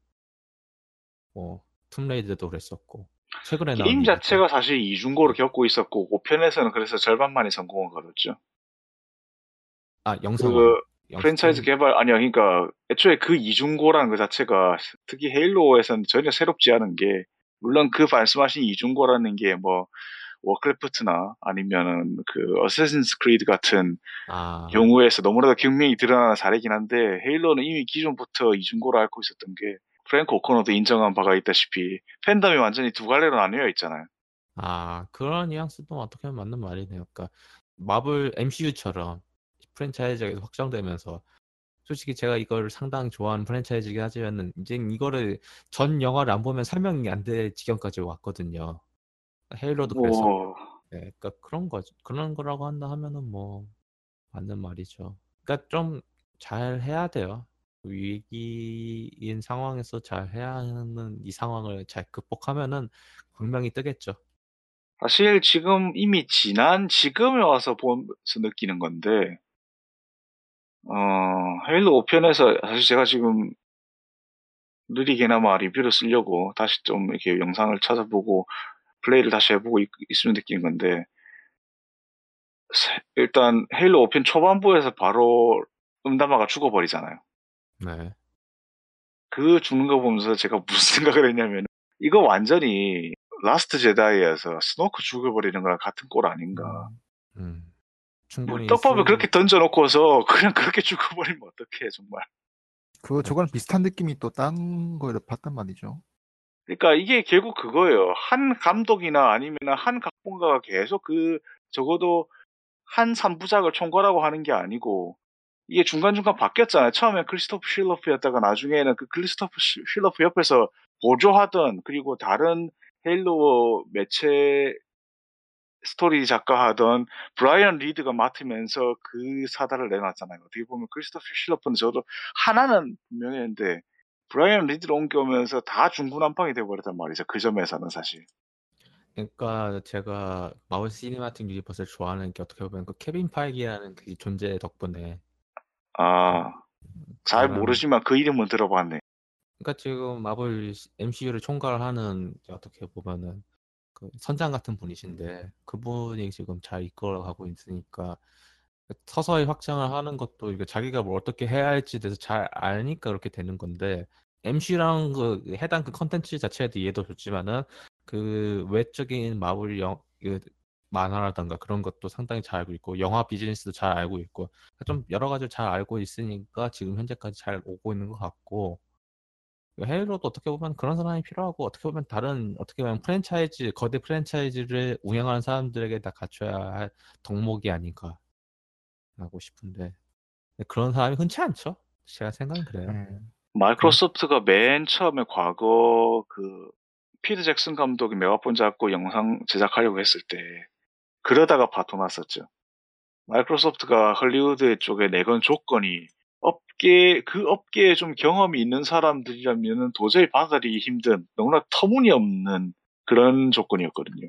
[SPEAKER 1] 뭐 툼레이드도 그랬었고 최근에 나온
[SPEAKER 2] 게임 자체가 사실 이중고를 겪고 있었고 5편에서는 그래서 절반만이 성공을 거뒀죠.
[SPEAKER 1] 아 영상화
[SPEAKER 2] 그
[SPEAKER 1] 영-
[SPEAKER 2] 프랜차이즈 개발 아니야 그러니까 애초에 그 이중고라는 그 자체가 특히 Halo에서는 전혀 새롭지 않은 게 물론 그 말씀하신 이중고라는 게 뭐 Warcraft나 아니면은 그 Assassin's Creed 같은
[SPEAKER 1] 아
[SPEAKER 2] 경우에서 너무나도 극명히 드러나는 사례긴 한데 Halo는 이미 기존부터 이중고를 앓고 있었던 게 프랭크 오코너도 인정한 바가 있다시피 팬덤이 완전히 두 갈래로 나뉘어 있잖아요.
[SPEAKER 1] 아, 그런 뉘앙스도 어떻게 보면 맞는 말이네요. 그러니까 마블 MCU처럼 프랜차이즈가 계속 확장되면서 솔직히 제가 이걸 상당히 좋아하는 프랜차이즈이긴 하지만은 이제 이거를 전 영화를 안 보면 설명이 안 될 지경까지 왔거든요. 헤일로도.
[SPEAKER 2] 뭐
[SPEAKER 1] 네, 그러니까 그런 거죠. 그런 거라고 한다 하면은 뭐 맞는 말이죠. 그러니까 좀 잘 해야 돼요. 위기인 상황에서 잘 해야 하는 이 상황을 잘 극복하면은 분명히 뜨겠죠.
[SPEAKER 2] 사실 지금 이미 지난 지금에 와서 보면서 느끼는 건데, 어, 헤일로 5편에서 사실 제가 지금 느리게나마 리뷰를 쓰려고 다시 좀 이렇게 영상을 찾아보고 플레이를 다시 해보고 있, 있으면 느끼는 건데, 세- 일단 헤일로 5편 초반부에서 바로 음담화가 죽어버리잖아요.
[SPEAKER 1] 네.
[SPEAKER 2] 그 죽는 거 보면서 제가 <laughs> 무슨 생각을 했냐면, 이거 완전히 Last Jedi에서 스노크 죽여버리는 거랑 같은 꼴 아닌가.
[SPEAKER 1] 음. 충분히
[SPEAKER 2] 떡밥을
[SPEAKER 1] 쓸-
[SPEAKER 2] 그렇게 던져놓고서 <laughs> 그냥 그렇게 죽어버리면 어떡해 정말.
[SPEAKER 3] 그 저거랑 비슷한 느낌이 또 딴 거에도 봤단 말이죠.
[SPEAKER 2] 그러니까 이게 결국 그거예요. 한 감독이나 아니면 한 각본가가 계속 그 적어도 한 3부작을 총괄하고 하는 게 아니고 이게 중간중간 바뀌었잖아요. 처음엔 크리스토프 쉴러프였다가 나중에는 그 크리스토프 시- 쉴러프 옆에서 보조하던 그리고 다른 Halo 매체 스토리 작가 하던 브라이언 리드가 맡으면서 그 사달을 내놨잖아요. 어떻게 보면 크리스토프 쉴러프는 저도 하나는 분명했는데 브라이언 리드를 옮겨오면서 다 중구난방이 돼버렸단 말이죠. 그 점에서는 사실.
[SPEAKER 1] 그러니까 제가 Marvel Cinematic Universe를 좋아하는 게 어떻게 보면 그 케빈 파이기라는 그 존재 덕분에
[SPEAKER 2] 아, 잘 모르지만 그 이름은 들어봤네.
[SPEAKER 1] 그러니까 지금 마블 MCU를 총괄하는 어떻게 보면은 그 선장 같은 분이신데 그분이 지금 잘 이끌어가고 있으니까 서서히 확장을 하는 것도 이게 자기가 뭘 어떻게 해야 할지 대해서 잘 아니까 그렇게 되는 건데 MC랑 그 해당 그 컨텐츠 자체에도 이해도 좋지만은 그 외적인 마블 영, 그 만화라던가 그런 것도 상당히 잘 알고 있고 영화 비즈니스도 잘 알고 있고 좀 여러 가지를 잘 알고 있으니까 지금 현재까지 잘 오고 있는 것 같고 헤일로도 어떻게 보면 그런 사람이 필요하고 어떻게 보면 다른 어떻게 보면 프랜차이즈 거대 프랜차이즈를 운영하는 사람들에게 다 갖춰야 할 덕목이 아닌가 하고 싶은데 그런 사람이 흔치 않죠. 제가 생각은 그래요.
[SPEAKER 3] 네.
[SPEAKER 2] 마이크로소프트가 맨 처음에 과거 그 피드 잭슨 감독이 메가폰 잡고 영상 제작하려고 했을 때 그러다가 파토 났었죠. 마이크로소프트가 헐리우드 쪽에 내건 조건이 업계 그 업계에 좀 경험이 있는 사람들이라면 도저히 받아들이기 힘든 너무나 터무니없는 그런 조건이었거든요.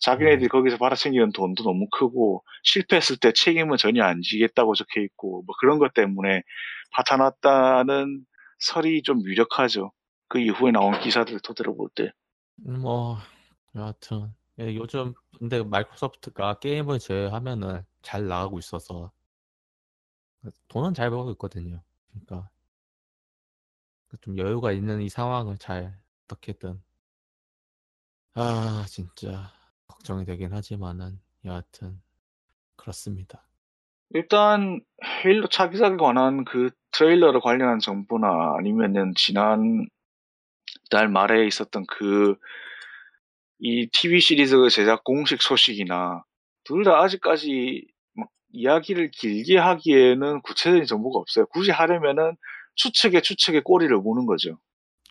[SPEAKER 2] 자기네들이 거기서 받아챙기는 돈도 너무 크고 실패했을 때 책임은 전혀 안 지겠다고 적혀 있고 뭐 그런 것 때문에 파탄났다는 설이 좀 유력하죠. 그 이후에 나온 기사들 토대로 볼 때.
[SPEAKER 1] 음, 뭐 여하튼 예, 요즘 근데 마이크로소프트가 게임을 제외하면은 잘 나가고 있어서 돈은 잘 벌고 있거든요. 그러니까 좀 여유가 있는 이 상황을 잘 어떻게든 아 진짜 걱정이 되긴 하지만은 여하튼 그렇습니다.
[SPEAKER 2] 일단 헤일로 차기작에 관한 그 트레일러를 관련한 정보나 아니면은 지난 달 말에 있었던 그 이 TV 시리즈 제작 공식 소식이나 둘 다 아직까지 막 이야기를 길게 하기에는 구체적인 정보가 없어요. 굳이 하려면은 추측에 추측에 꼬리를 무는 거죠.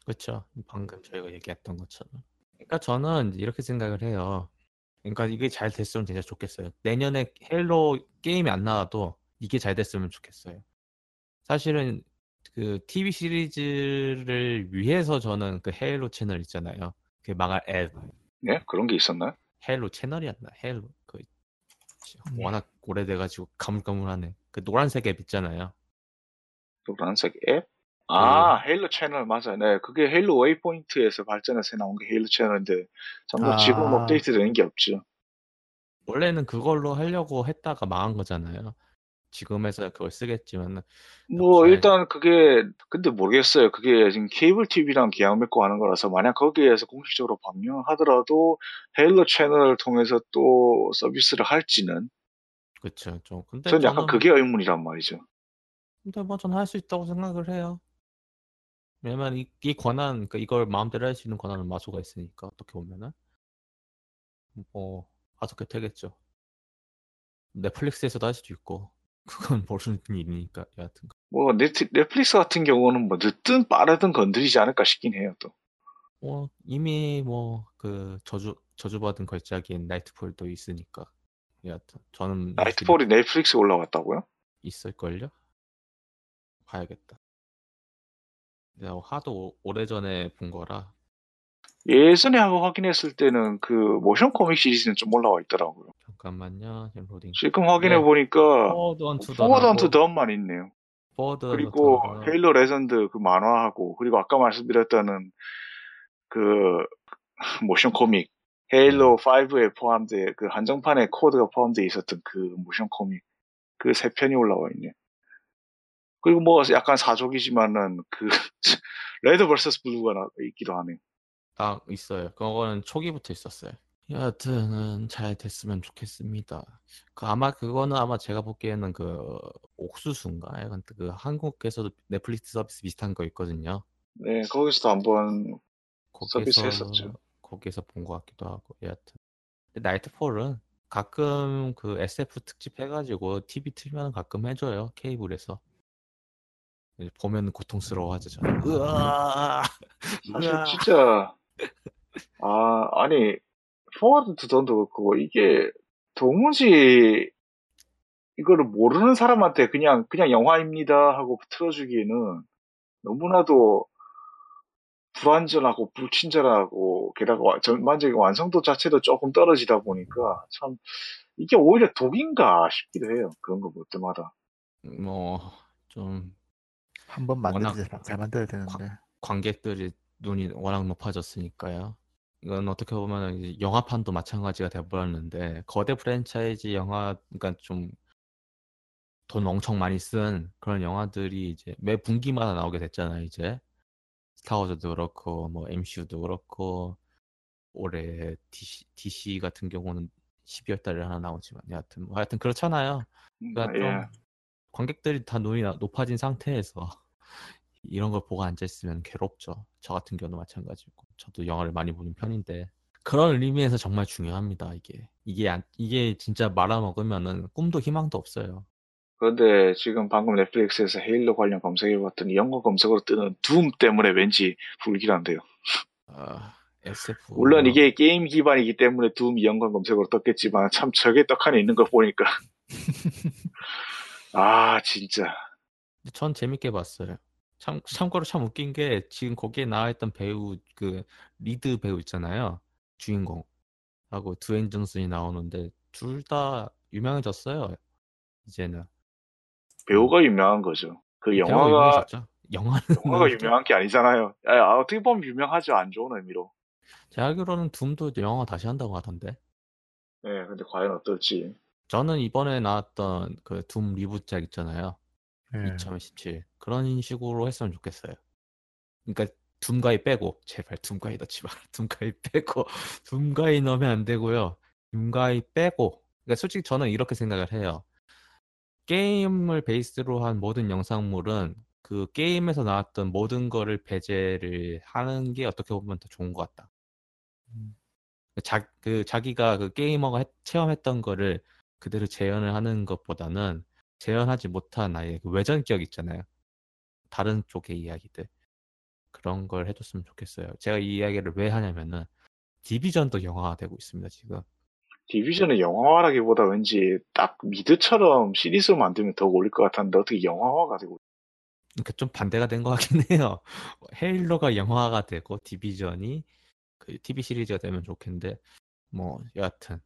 [SPEAKER 1] 그렇죠. 방금 저희가 얘기했던 것처럼. 그러니까 저는 이렇게 생각을 해요. 그러니까 이게 잘 됐으면 진짜 좋겠어요. 내년에 Halo 게임이 안 나와도 이게 잘 됐으면 좋겠어요. 사실은 그 TV 시리즈를 위해서 저는 그 Halo Channel 있잖아요. 그 망할 앱
[SPEAKER 2] 네? 그런 게 있었나요?
[SPEAKER 1] Halo Channel이었나? Halo 그
[SPEAKER 3] 음.
[SPEAKER 1] 워낙 오래돼가지고 가물가물하네. 그 노란색 앱 있잖아요.
[SPEAKER 2] 노란색 앱? 아, Halo Channel 맞아요. 네, 그게 Halo Waypoint에서 발전해서 나온 게 Halo Channel인데 전부
[SPEAKER 3] 아.
[SPEAKER 2] 지금 업데이트 되는 게 없죠.
[SPEAKER 1] 원래는 그걸로 하려고 했다가 망한 거잖아요. 지금에서 그걸 쓰겠지만
[SPEAKER 2] 뭐
[SPEAKER 1] 잘-
[SPEAKER 2] 일단 그게 근데 모르겠어요. 그게 지금 케이블 TV랑 계약 맺고 하는 거라서 만약 거기에서 공식적으로 방영하더라도 헤일로 채널을 통해서 또 서비스를 할지는
[SPEAKER 1] 그쵸 좀 근데
[SPEAKER 2] 전 약간
[SPEAKER 1] 저는
[SPEAKER 2] 그게 의문이란 말이죠.
[SPEAKER 1] 근데 뭐 저는 할 수 있다고 생각을 해요. 왜냐면 이, 이 권한 그러니까 이걸 마음대로 할 수 있는 권한은 마소가 있으니까 어떻게 보면은 뭐 어떻게 되겠죠. 넷플릭스에서도 할 수도 있고 그건 <laughs> 모르는 일이니까 여하튼
[SPEAKER 2] 뭐 넷, 넷플릭스 같은 경우는 뭐 늦든 빠르든 건드리지 않을까 싶긴 해요. 또
[SPEAKER 1] 뭐 이미 뭐 그 저주 저주받은 걸작인 나이트폴도 있으니까 여하튼 저는
[SPEAKER 2] 나이트폴이 넷플릭스에 올라왔다고요?
[SPEAKER 1] 있을걸요? 봐야겠다. 내가 하도 오래전에 본 거라
[SPEAKER 2] 예전에 한번 확인했을 때는 그 모션 코믹 시리즈는 좀 올라와 있더라고요.
[SPEAKER 1] 잠깐만요. 지금 로딩.
[SPEAKER 2] 지금 확인해
[SPEAKER 1] 네.
[SPEAKER 2] 보니까 Forward
[SPEAKER 1] Unto
[SPEAKER 2] Dawn만 있네요.
[SPEAKER 1] Forward
[SPEAKER 2] 그리고 Halo Legends 그 만화하고 그리고 아까 말씀드렸다는 그 모션 코믹 Halo 5에 포함돼 그 한정판에 코드가 포함되어 있었던 그 모션 코믹 그 세 편이 올라와 있네. 그리고 뭐 약간 사족이지만은 그 <laughs> Red vs Blue가 나- 있기도 하네.
[SPEAKER 1] 딱 있어요. 그거는 초기부터 있었어요. 여하튼은 잘 됐으면 좋겠습니다. 그 아마 그거는 아마 제가 보기에는 그 옥수수인가? 약간 그 한국에서도 넷플릭스 서비스 비슷한 거 있거든요.
[SPEAKER 2] 네, 거기서도 한번 서비스 했었죠.
[SPEAKER 1] 거기서 본 것 같기도 하고 여하튼 Nightfall은 가끔 그 SF 특집 해가지고 TV 틀면 가끔 해줘요 케이블에서 보면 고통스러워하죠 저는. 으아
[SPEAKER 2] 사실 진짜 아 아니 포워드 투던도 그렇고 이게 도무지 이거를 모르는 사람한테 그냥 그냥 영화입니다 하고 틀어주기에는 너무나도 불완전하고 불친절하고 게다가 와- 전반적인 완성도 자체도 조금 떨어지다 보니까 참 이게 오히려 독인가 싶기도 해요. 그런 거 볼 때마다.
[SPEAKER 1] 뭐좀
[SPEAKER 3] 한번
[SPEAKER 1] 워낙
[SPEAKER 3] 만들지 잘- 잘 만들어야 되는데.
[SPEAKER 1] 관객들이 눈이 워낙 높아졌으니까요. 이건 어떻게 보면 이제 영화판도 마찬가지가 돼버렸는데 거대 프랜차이즈 영화, 그러니까 좀 돈 엄청 많이 쓴 그런 영화들이 이제 매 분기마다 나오게 됐잖아요. 이제 스타워즈도 그렇고 뭐 MCU도 그렇고 올해 DC, DC 같은 경우는 12월 달에 하나 나오지만 여하튼 뭐 하여튼 그렇잖아요.
[SPEAKER 2] 음,
[SPEAKER 1] 그러니까
[SPEAKER 2] 예.
[SPEAKER 1] 좀 관객들이 다 눈이 나- 높아진 상태에서 <laughs> 이런 걸 보고 앉아 있으면 괴롭죠. 저 같은 경우도 마찬가지고 저도 영화를 많이 보는 편인데 그런 의미에서 정말 중요합니다. 이게 이게 안- 이게 진짜 말아먹으면은 꿈도 희망도 없어요.
[SPEAKER 2] 그런데 지금 방금 넷플릭스에서 헤일로 관련 검색해봤더니 영어 검색으로 뜨는 둠 때문에 왠지 불길한데요.
[SPEAKER 1] 아, SF
[SPEAKER 2] 물론 이게 게임 기반이기 때문에 Doom 연관 검색으로 떴겠지만 참 저게 떡하니 있는 거 보니까 <laughs> 아 진짜
[SPEAKER 1] 전 재밌게 봤어요. 참 참고로 참 웃긴 게 지금 거기에 나와있던 배우 그 리드 배우 있잖아요. 주인공 하고 드웨인 존슨이 나오는데 둘 다 유명해졌어요. 이제는
[SPEAKER 2] 배우가 유명한 거죠. 그
[SPEAKER 1] 배우가
[SPEAKER 2] 영화가
[SPEAKER 1] 유명해졌죠. 영화는
[SPEAKER 2] 영화가 유명한 게 아니잖아요. 아, 어떻게 보면 유명하죠. 안 좋은 의미로.
[SPEAKER 1] 제가 알기로는 둠도 영화 다시 한다고 하던데.
[SPEAKER 2] 네, 근데 과연 어떨지.
[SPEAKER 1] 저는 이번에 나왔던 그 둠 리부트작 있잖아요.
[SPEAKER 3] 예.
[SPEAKER 1] 2017 그런 식으로 했으면 좋겠어요. 그러니까 둠가이 빼고 제발 둠가이 넣지 마. <laughs> 둠가이 빼고 <laughs> 둠가이 넣으면 안 되고요. 둠가이 빼고 그러니까 솔직히 저는 이렇게 생각을 해요. 게임을 베이스로 한 모든 영상물은 그 게임에서 나왔던 모든 거를 배제를 하는 게 어떻게 보면 더 좋은 것 같다.
[SPEAKER 3] 음.
[SPEAKER 1] 자, 그 자기가 그 게이머가 했- 체험했던 거를 그대로 재현을 하는 것보다는 재현하지 못한 아예 그 외전격 있잖아요. 다른 쪽의 이야기들 그런 걸 해줬으면 좋겠어요. 제가 이 이야기를 왜 하냐면은 디비전도 영화가 되고 있습니다 지금.
[SPEAKER 2] 디비전은 영화화라기보다 왠지 딱 미드처럼 시리즈로 만들면 더 어울릴 것 같았는데 어떻게 영화화가 되고
[SPEAKER 1] 그러니까 좀 반대가 된 것 같긴 해요. <laughs> 헤일로가 영화가 되고 디비전이 그 TV 시리즈가 되면 좋겠는데 뭐 여하튼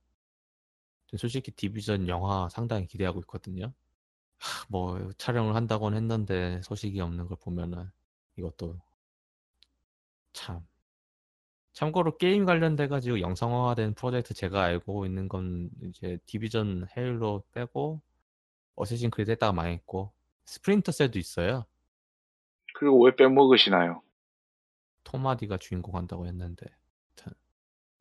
[SPEAKER 1] 솔직히 디비전 영화 상당히 기대하고 있거든요. 하, 뭐 촬영을 한다고는 했는데 소식이 없는 걸 보면은 이것도 참 참고로 게임 관련돼 가지고 영상화된 프로젝트 제가 알고 있는 건 이제 Division Halo 빼고 Assassin's Creed 했다가 망했고 Splinter Cell도 있어요.
[SPEAKER 2] 그리고 왜 빼먹으시나요?
[SPEAKER 1] 톰 하디가 주인공 한다고 했는데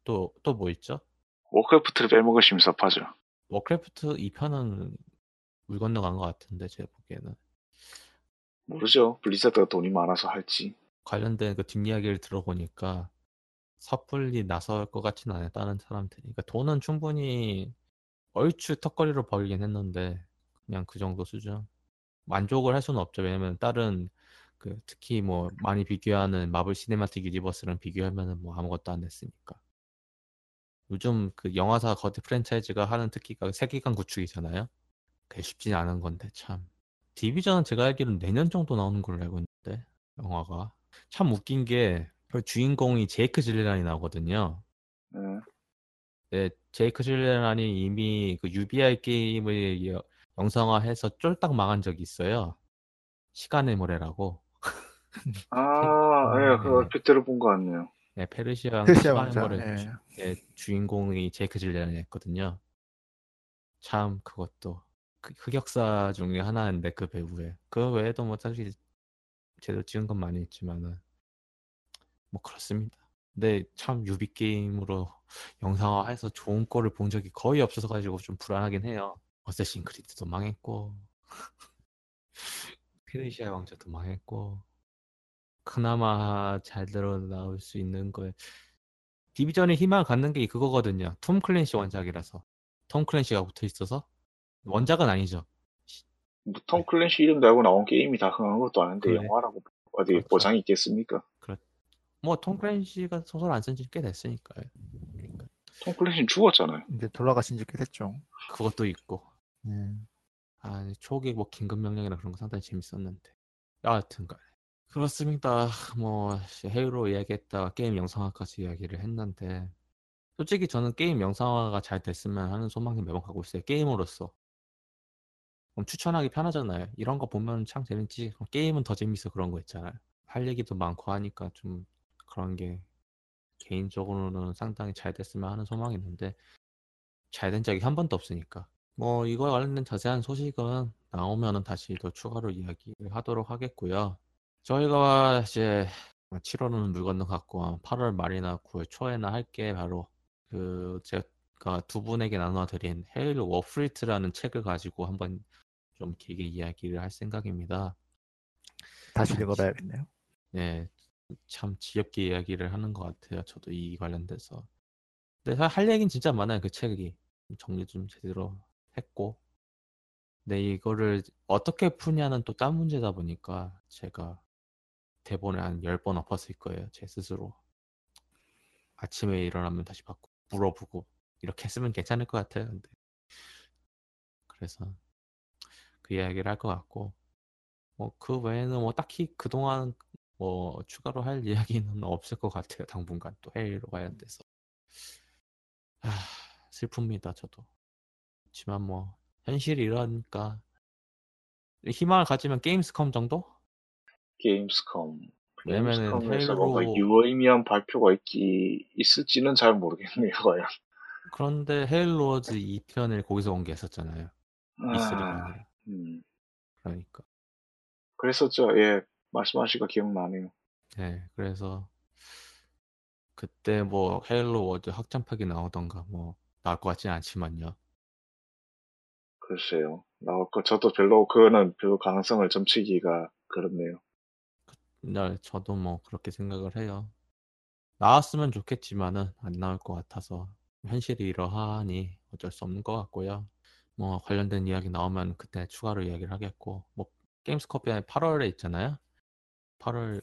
[SPEAKER 1] 또 또 뭐 있죠?
[SPEAKER 2] Warcraft를 빼먹으시면 섭하죠.
[SPEAKER 1] Warcraft 2편은 물 건너간 것 같은데 제가 보기에는.
[SPEAKER 2] 모르죠. Blizzard가 돈이 많아서 할지.
[SPEAKER 1] 관련된 그 뒷이야기를 들어보니까 섣불리 나설 것 같지는 않아요 다른 사람들이. 그러니까 돈은 충분히 얼추 턱걸이로 벌긴 했는데 그냥 그 정도 수준? 만족을 할 수는 없죠. 왜냐면 다른 그 특히 뭐 많이 비교하는 Marvel Cinematic Universe랑 비교하면은 뭐 아무것도 안 됐으니까. 요즘 그 영화사 거대 프랜차이즈가 하는 특기가 세계관 구축이잖아요 그게 쉽지 않은 건데 참 디비전은 제가 알기로는 내년 정도 나오는 걸로 알고 있는데 영화가 참 웃긴 게그 주인공이 제이크 질레란이 나오거든요.
[SPEAKER 2] 네.
[SPEAKER 1] 네, 제이크 질레란이 이미 그 UBI 게임을 여- 영상화해서 쫄딱 망한 적이 있어요. 시간의 모래라고. <laughs>
[SPEAKER 2] 아,
[SPEAKER 1] 음,
[SPEAKER 2] 예, 그
[SPEAKER 1] 네.
[SPEAKER 2] 얼핏 들어본 것 같네요.
[SPEAKER 1] 네, 페르시아 시간의. 모래
[SPEAKER 3] 예.
[SPEAKER 1] 주- 네, 주인공이 제이크 질레란이었거든요. 참 그것도 그 흑역사 중에 하나인데 그 배우의 그 외에도 뭐 사실 제대로 찍은 건 많이 있지만은 뭐 그렇습니다. 근데 참 유비 게임으로 <laughs> 영상화해서 좋은 거를 본 적이 거의 없어서 가지고 좀 불안하긴 해요. 어쌔신 크리드도 망했고 <laughs> 페르시아 왕자도 망했고 그나마 잘대로 나올 수 있는 거에 디비전에 희망을 갖는 게 그거거든요. 톰 클랜시 원작이라서 톰 클랜시가 붙어 있어서 원작은 아니죠.
[SPEAKER 2] 뭐톰 클랜시 이름 달고 나온 게임이 다 흥한 것도 아닌데
[SPEAKER 1] 그래.
[SPEAKER 2] 영화라고 어디
[SPEAKER 1] 그렇죠.
[SPEAKER 2] 보장이 있겠습니까?
[SPEAKER 1] 뭐톰 클랜시가 소설 안 쓴 지 꽤 됐으니까요. 그러니까
[SPEAKER 2] 톰 클랜시는 죽었잖아요.
[SPEAKER 3] 이제 돌아가신 지 꽤 됐죠.
[SPEAKER 1] 그것도 있고
[SPEAKER 3] 네.
[SPEAKER 1] 아 초기 뭐 긴급 명령이나 그런 거 상당히 재밌었는데 여하튼간 그렇습니다. 뭐 헤이로 이야기했다가 게임 영상화까지 이야기를 했는데 솔직히 저는 게임 영상화가 잘 됐으면 하는 소망이 매번 가고 있어요. 게임으로서 추천하기 편하잖아요. 이런 거 보면 참 재밌지. 게임은 더 재밌어 그런 거 있잖아요. 할 얘기도 많고 하니까 좀 그런 게 개인적으로는 상당히 잘 됐으면 하는 소망이 있는데 잘 된 적이 한 번도 없으니까 뭐 이거 관련된 자세한 소식은 나오면은 다시 더 추가로 이야기를 하도록 하겠고요. 저희가 이제 7월은 물 건너갔고 8월 말이나 9월 초에나 할 게 바로 그 제가 두 분에게 나눠드린 Halo Warfleet이라는 책을 가지고 한번 좀 길게 이야기를 할 생각입니다.
[SPEAKER 3] 다시 읽어봐야겠네요.
[SPEAKER 1] 네, 참 지겹게 이야기를 하는 것 같아요. 저도 이 관련돼서. 근데 사- 할 얘기는 진짜 많아요. 그 책이 정리 좀 제대로 했고. 근데 이거를 어떻게 푸냐는 또 딴 문제다 보니까 제가 대본을 한 10번 엎었을 거예요. 제 스스로. 아침에 일어나면 다시 받고 물어보고 이렇게 했으면 괜찮을 것 같아요. 근데 그래서 그 이야기를 할 것 같고 뭐 그 외에는 뭐 딱히 그동안 뭐 추가로 할 <laughs> 이야기는 없을 것 같아요. 당분간 또 해외로 관련돼서. 아, 슬픕니다. 저도. 그렇지만 뭐 현실이 이러니까 희망을 가지면 게임스컴 정도?
[SPEAKER 2] 게임스컴.
[SPEAKER 1] 왜냐면은
[SPEAKER 2] 게임스컴에서 뭔가 유의미한 발표가 있기 있을지는 잘 모르겠네요. 과연.
[SPEAKER 1] 그런데 헤일로즈 2편을 거기서 공개했었잖아요. E3가
[SPEAKER 2] 아. 음.
[SPEAKER 1] 그러니까.
[SPEAKER 2] 그랬었죠. 예, 말씀하시니까 기억나네요.
[SPEAKER 1] 네, 그래서 그때 뭐 헤일로 워드 확장팩이 나오던가 뭐 나올 것 같지는 않지만요.
[SPEAKER 2] 글쎄요. 나올 거 저도 별로 그거는 별로 가능성을 점치기가 그렇네요.
[SPEAKER 1] 네, 저도 뭐 그렇게 생각을 해요. 나왔으면 좋겠지만은 안 나올 것 같아서 현실이 이러하니 어쩔 수 없는 것 같고요. 뭐 관련된 이야기 나오면 그때 추가로 이야기를 하겠고 뭐 게임스컵이 8월에 있잖아요. 8월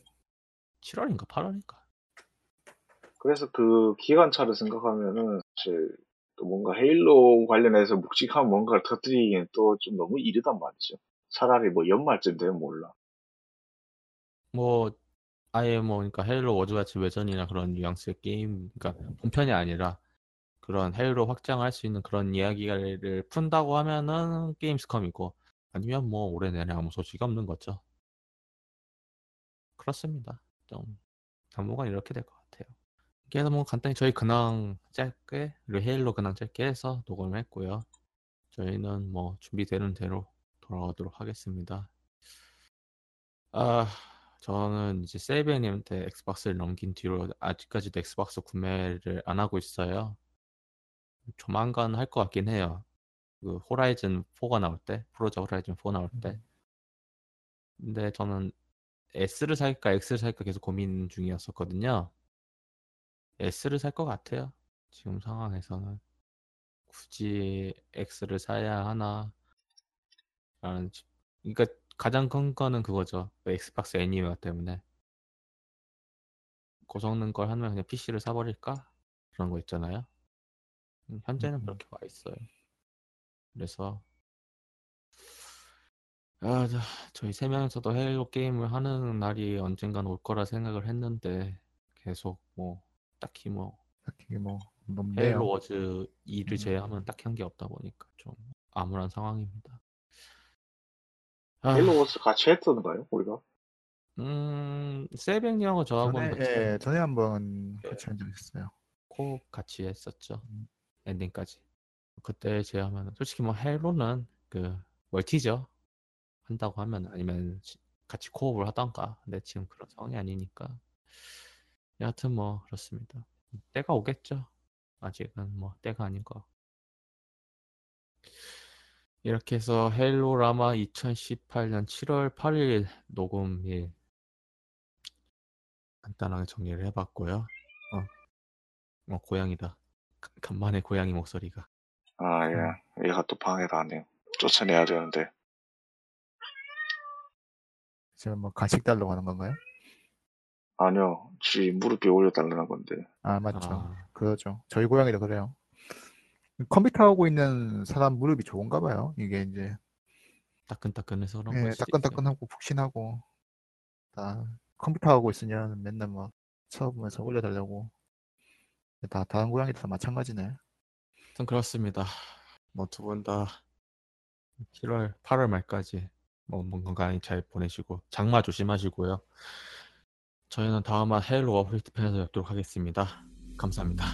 [SPEAKER 1] 7월인가 8월인가.
[SPEAKER 2] 그래서 그 기간차를 생각하면은 사실 또 뭔가 헤일로 관련해서 묵직한 뭔가를 터뜨리기엔 또 좀 너무 이르단 말이죠. 차라리 뭐 연말쯤 되면 몰라.
[SPEAKER 1] 뭐 아예 뭐 그러니까 헤일로 워즈 같이 외전이나 그런 뉘앙스의 게임 그러니까 본편이 아니라 그런 헤일로 확장할 수 있는 그런 이야기를 푼다고 하면은 게임스컴이고 아니면 뭐 올해 내내 아무 소식이 없는 거죠. 그렇습니다. 좀 당분간 이렇게 될 것 같아요. 그래서 뭐 간단히 저희 근황 짧게 그리고 헤일로 근황 짧게 해서 녹음을 했고요. 저희는 뭐 준비되는 대로 돌아가도록 하겠습니다. 아 저는 이제 세이베님한테 엑스박스를 넘긴 뒤로 아직까지도 엑스박스 구매를 안 하고 있어요. 조만간 할 것 같긴 해요. 그 호라이즌 4가 나올 때, 프로자 호라이즌 4 나올 때. 근데 저는 S를 살까 X를 살까 계속 고민 중이었었거든요. S를 살 것 같아요. 지금 상황에서는 굳이 X를 사야 하나 라는 지- 그러니까 가장 큰 거는 그거죠. 그 엑스박스 애니메어 때문에 고성능 걸 하면 그냥 PC를 사버릴까 그런 거 있잖아요. 음, 현재는
[SPEAKER 3] 음.
[SPEAKER 1] 그렇게 와 있어요. 그래서 아, 자, 저희 세 명이서도 헤일로 게임을 하는 날이 언젠간 올 거라 생각을 했는데 계속 뭐 딱히 뭐
[SPEAKER 3] 딱히 뭐 없네요.
[SPEAKER 1] 워즈 2를
[SPEAKER 3] 음.
[SPEAKER 1] 제외하면 딱히 한 게 없다 보니까 좀 암울한 상황입니다. 아,
[SPEAKER 2] 헤일로 워스 같이 했던가요? 우리가?
[SPEAKER 1] 음, 세뱅님하고 저하고는
[SPEAKER 3] 전에
[SPEAKER 1] 같이
[SPEAKER 3] 예, 전에 한번
[SPEAKER 1] 예.
[SPEAKER 3] 같이 한적 있어요.
[SPEAKER 1] 코업 같이 했었죠.
[SPEAKER 3] 음.
[SPEAKER 1] 엔딩까지. 그때 제하면 솔직히 뭐 헬로는 그 멀티죠. 한다고 하면 아니면 시- 같이 코업을 하던가. 근데 지금 그런 상황이 아니니까 여하튼 뭐 그렇습니다. 때가 오겠죠. 아직은 뭐 때가 아닌 거. 이렇게 해서 헤일로라마 2018년 7월 8일 녹음일 간단하게 정리를 해봤고요. 어, 어 고양이다. 가- 간만에 고양이 목소리가.
[SPEAKER 2] 아, 예. 얘가 또 방해를 하네요. 쫓아내야 되는데.
[SPEAKER 3] 지금 뭐 간식 달러 가는 건가요?
[SPEAKER 2] 아니요. 지 무릎 위에 올려달라는 건데.
[SPEAKER 3] 아 맞죠.
[SPEAKER 1] 아,
[SPEAKER 3] 그러죠. 저희 고양이도 그래요. 컴퓨터 하고 있는 사람 무릎이 좋은가 봐요. 이게 이제
[SPEAKER 1] 따끈따끈해서 그런
[SPEAKER 3] 예,
[SPEAKER 1] 있어요.
[SPEAKER 3] 따끈따끈하고 푹신하고 다 컴퓨터 하고 있으면 맨날 막 쳐다보면서 올려달라고 다 다른 고양이들 다 마찬가지네.
[SPEAKER 1] 아무튼 그렇습니다. 뭐 두 분 다 7월 8월 말까지 뭐 건강히 잘 보내시고 장마 조심하시고요. 저희는 다음화 헤일로 어플리트 편에서 뵙도록 하겠습니다. 감사합니다.